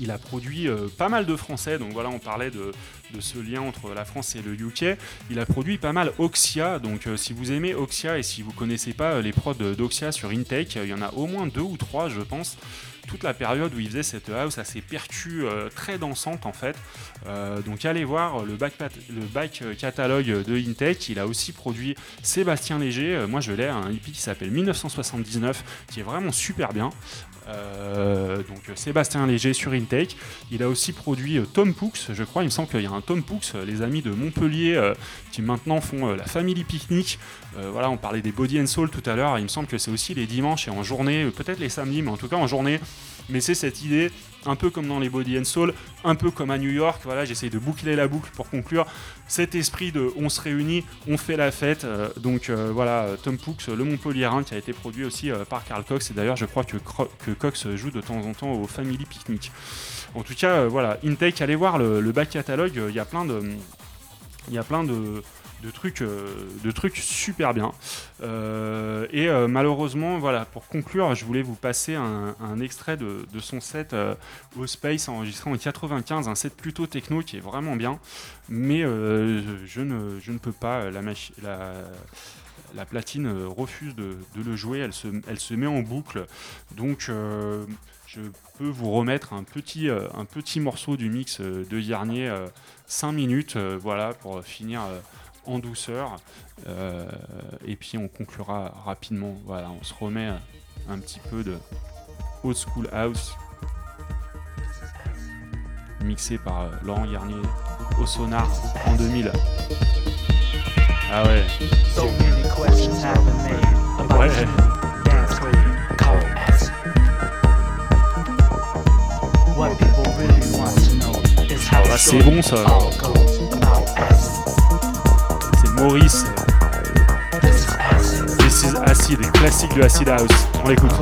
Speaker 1: il a produit euh, pas mal de Français, donc voilà, on parlait de, ce lien entre la France et le UK. Il a produit pas mal Oxia, donc euh, si vous aimez Oxia et si vous connaissez pas euh, les prods d'Oxia sur Intake, il y en a au moins deux ou trois, je pense. Toute la période où il faisait cette house assez percue, euh, très dansante en fait. Donc allez voir le back, catalogue de Intake. Il a aussi produit Sébastien Léger. Moi je l'ai, un hippie qui s'appelle 1979, qui est vraiment super bien. Euh, donc Sébastien Léger sur Intake. Il a aussi produit euh, Tom Pooks, je crois. Il me semble qu'il y a un Tom Pooks, euh, les amis de Montpellier, qui maintenant font la Family Picnic. Voilà, on parlait des Body and Soul tout à l'heure. Il me semble que c'est aussi les dimanches et en journée, peut-être les samedis, mais en tout cas en journée. Mais c'est cette idée, un peu comme dans les Body and Soul, un peu comme à New York. Voilà, j'essaye de boucler la boucle pour conclure. Cet esprit de on se réunit, on fait la fête. Euh, donc euh, voilà, Tom Pooks, le Montpellierin, qui a été produit aussi euh, par Carl Cox. Et d'ailleurs, je crois que, Cox joue de temps en temps au Family Picnic. En tout cas, voilà, Intake, allez voir le, le back catalogue. Il y a plein de, il y a plein de, de trucs, euh, de trucs super bien. Euh, et euh, malheureusement, voilà, pour conclure, je voulais vous passer un, extrait de, son set au Space enregistré en 95, un set plutôt techno qui est vraiment bien, mais je, ne, peux pas, la, la, la platine refuse de, le jouer, elle se, met en boucle, donc je peux vous remettre un petit, morceau du mix de Yarnier, 5 minutes, voilà, pour finir en douceur. Euh, et puis on conclura rapidement. Voilà, on se remet un petit peu de old school house mixé par euh, Laurent Garnier au sonar en 2000. Ah ouais,
Speaker 6: So many questions have been made about
Speaker 1: Ouais.
Speaker 6: you, dance with cold. What people really want to know is how
Speaker 1: bah, c'est bon ça.
Speaker 6: all goes
Speaker 1: Maurice.
Speaker 6: This is acid.
Speaker 1: Classique de Acid House. On l'écoute.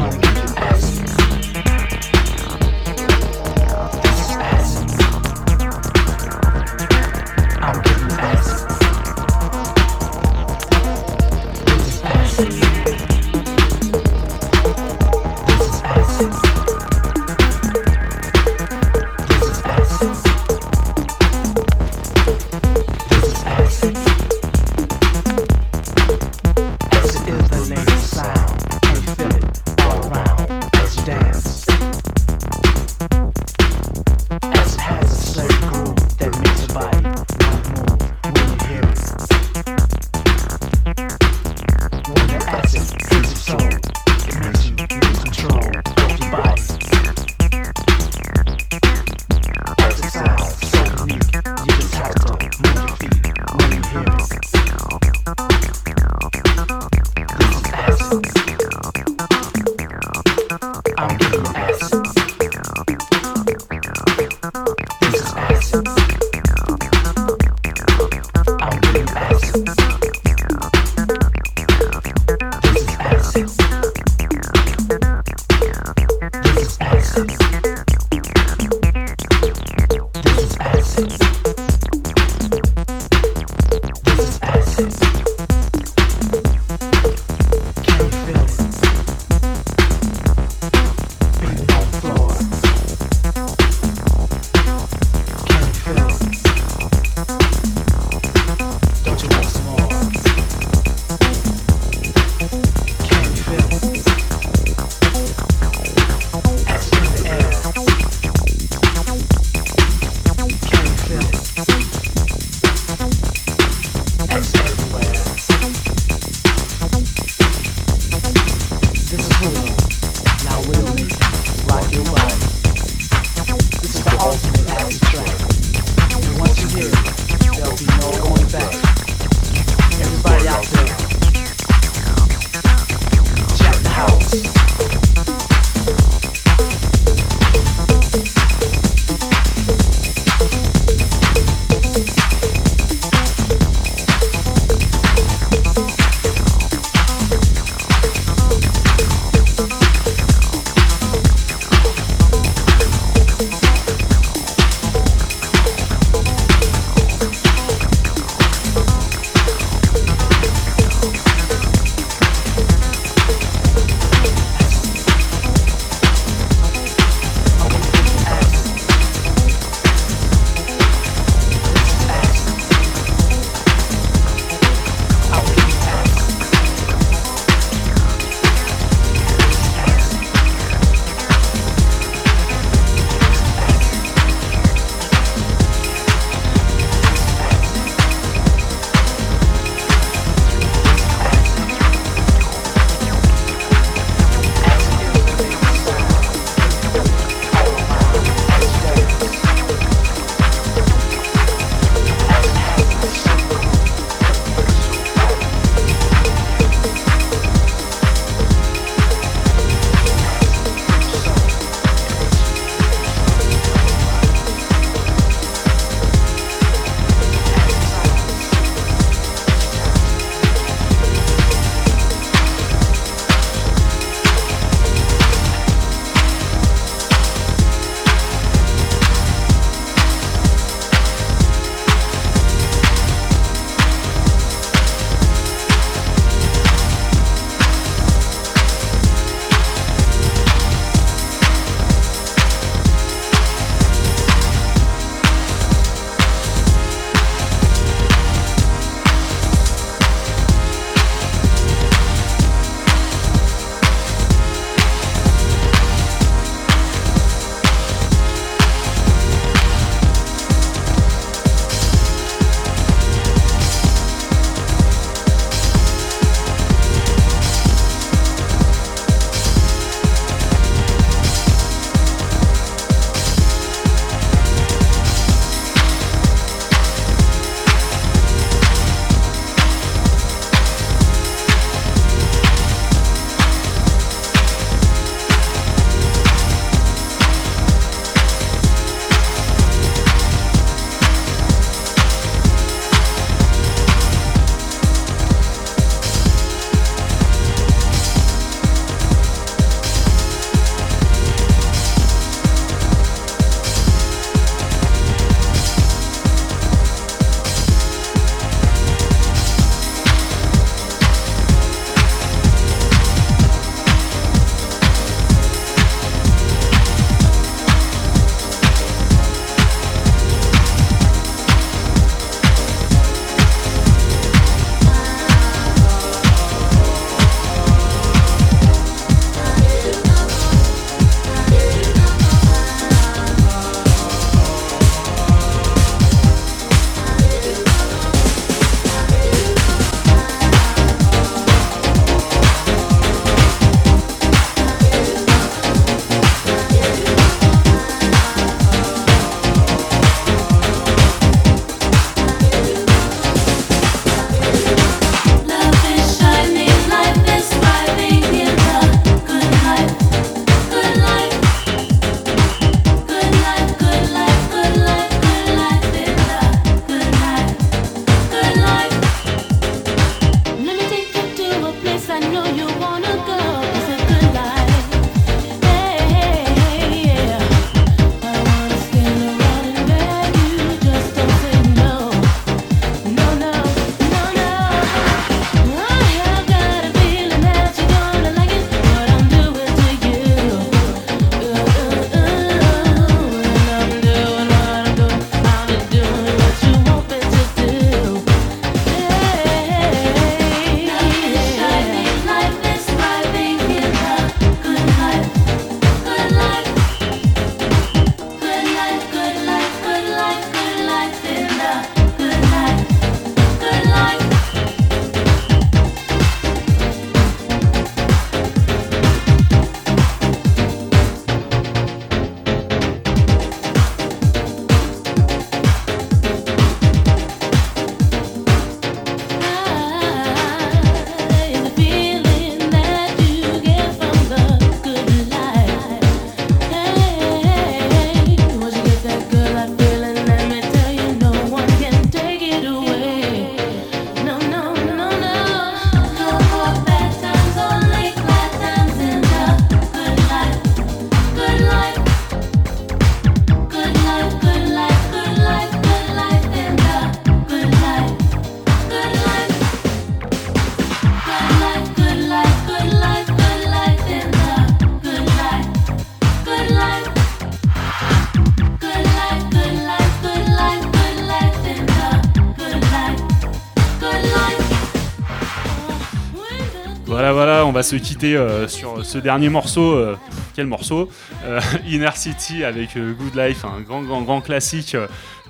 Speaker 1: Se quitter euh, sur ce dernier morceau. euh, quel morceau Euh, <laughs> Inner City avec Good Life, un grand, grand, grand classique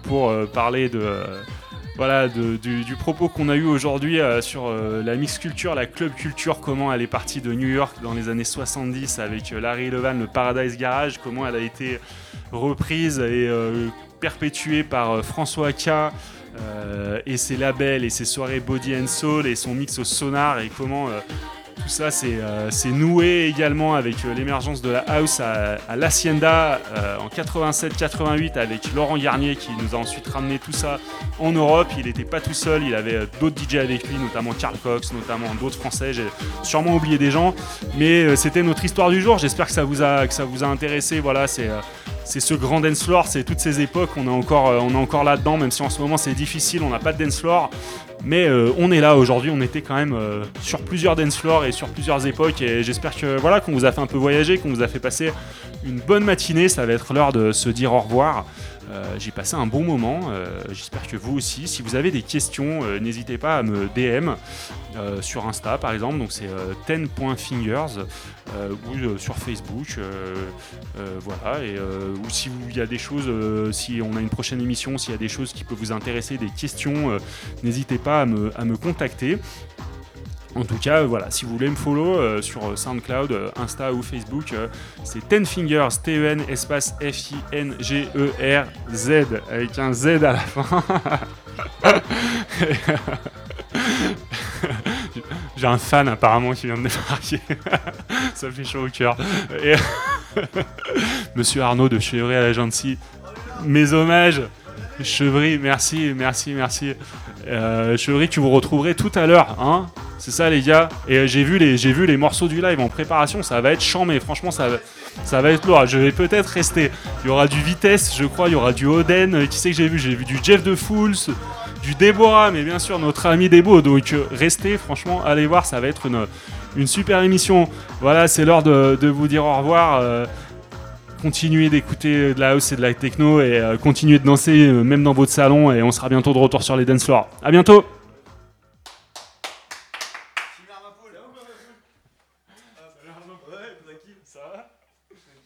Speaker 1: pour parler de. voilà, du, propos qu'on a eu aujourd'hui sur la mix culture, la club culture, comment elle est partie de New York dans les années 70 avec Larry Levan, le Paradise Garage, comment elle a été reprise et perpétuée par François K. et ses labels et ses soirées Body and Soul et son mix au sonar et comment tout ça c'est euh, noué également avec euh, l'émergence de la house à, à l'Hacienda euh, en 87-88 avec Laurent Garnier qui nous a ensuite ramené tout ça en Europe. Il n'était pas tout seul, il avait d'autres DJ avec lui, notamment Carl Cox, notamment d'autres Français. J'ai sûrement oublié des gens, mais c'était notre histoire du jour. J'espère que ça vous a que ça vous a intéressé. Voilà, c'est c'est ce grand dance floor, c'est toutes ces époques. On est encore euh, on est encore là-dedans, même si en ce moment c'est difficile, on n'a pas de dance floor. Mais euh, on est là aujourd'hui, on était quand même euh, sur plusieurs dance floors et sur plusieurs époques et j'espère que voilà qu'on vous a fait un peu voyager, qu'on vous a fait passer une bonne matinée. Ça va être l'heure de se dire au revoir. Euh, J'ai passé un bon moment, euh, j'espère que vous aussi. Si vous avez des questions, euh, n'hésitez pas à me DM sur Insta par exemple, donc c'est 10.fingers euh, ou sur Facebook, voilà. Et ou si il y a des choses, si on a une prochaine émission, s'il y a des choses qui peuvent vous intéresser, des questions, n'hésitez pas à me, à me contacter. En tout cas, voilà, si vous voulez me follow euh, sur euh, SoundCloud, euh, Insta ou Facebook, c'est Ten Fingers, T-E-N espace F-I-N-G-E-R-Z, avec un Z à la fin. <laughs> J'ai un fan apparemment qui vient de débarquer. <laughs> Ça fait chaud au cœur. <laughs> Monsieur Arnaud de Chevry à l'Agency, mes hommages. Chevry, merci, merci, merci. Euh, Chevry, tu vous retrouverai tout à l'heure, hein C'est ça, les gars. Et euh, j'ai vu les, morceaux du live en préparation. Ça va être chiant, mais franchement, ça, va- être lourd. Je vais peut-être rester. Il y aura du Vitesse, je crois. Il y aura du Oden. Euh, Qui c'est que j'ai vu? J'ai vu du Jeff de Fools, du Déborah, mais bien sûr notre ami Débo. Donc euh, restez, franchement, allez voir. Ça va être une, super émission. Voilà, c'est l'heure de, vous dire au revoir. Continuez d'écouter de la house et de la techno et euh, continuez de danser euh, même dans votre salon et on sera bientôt de retour sur les dance floors. À bientôt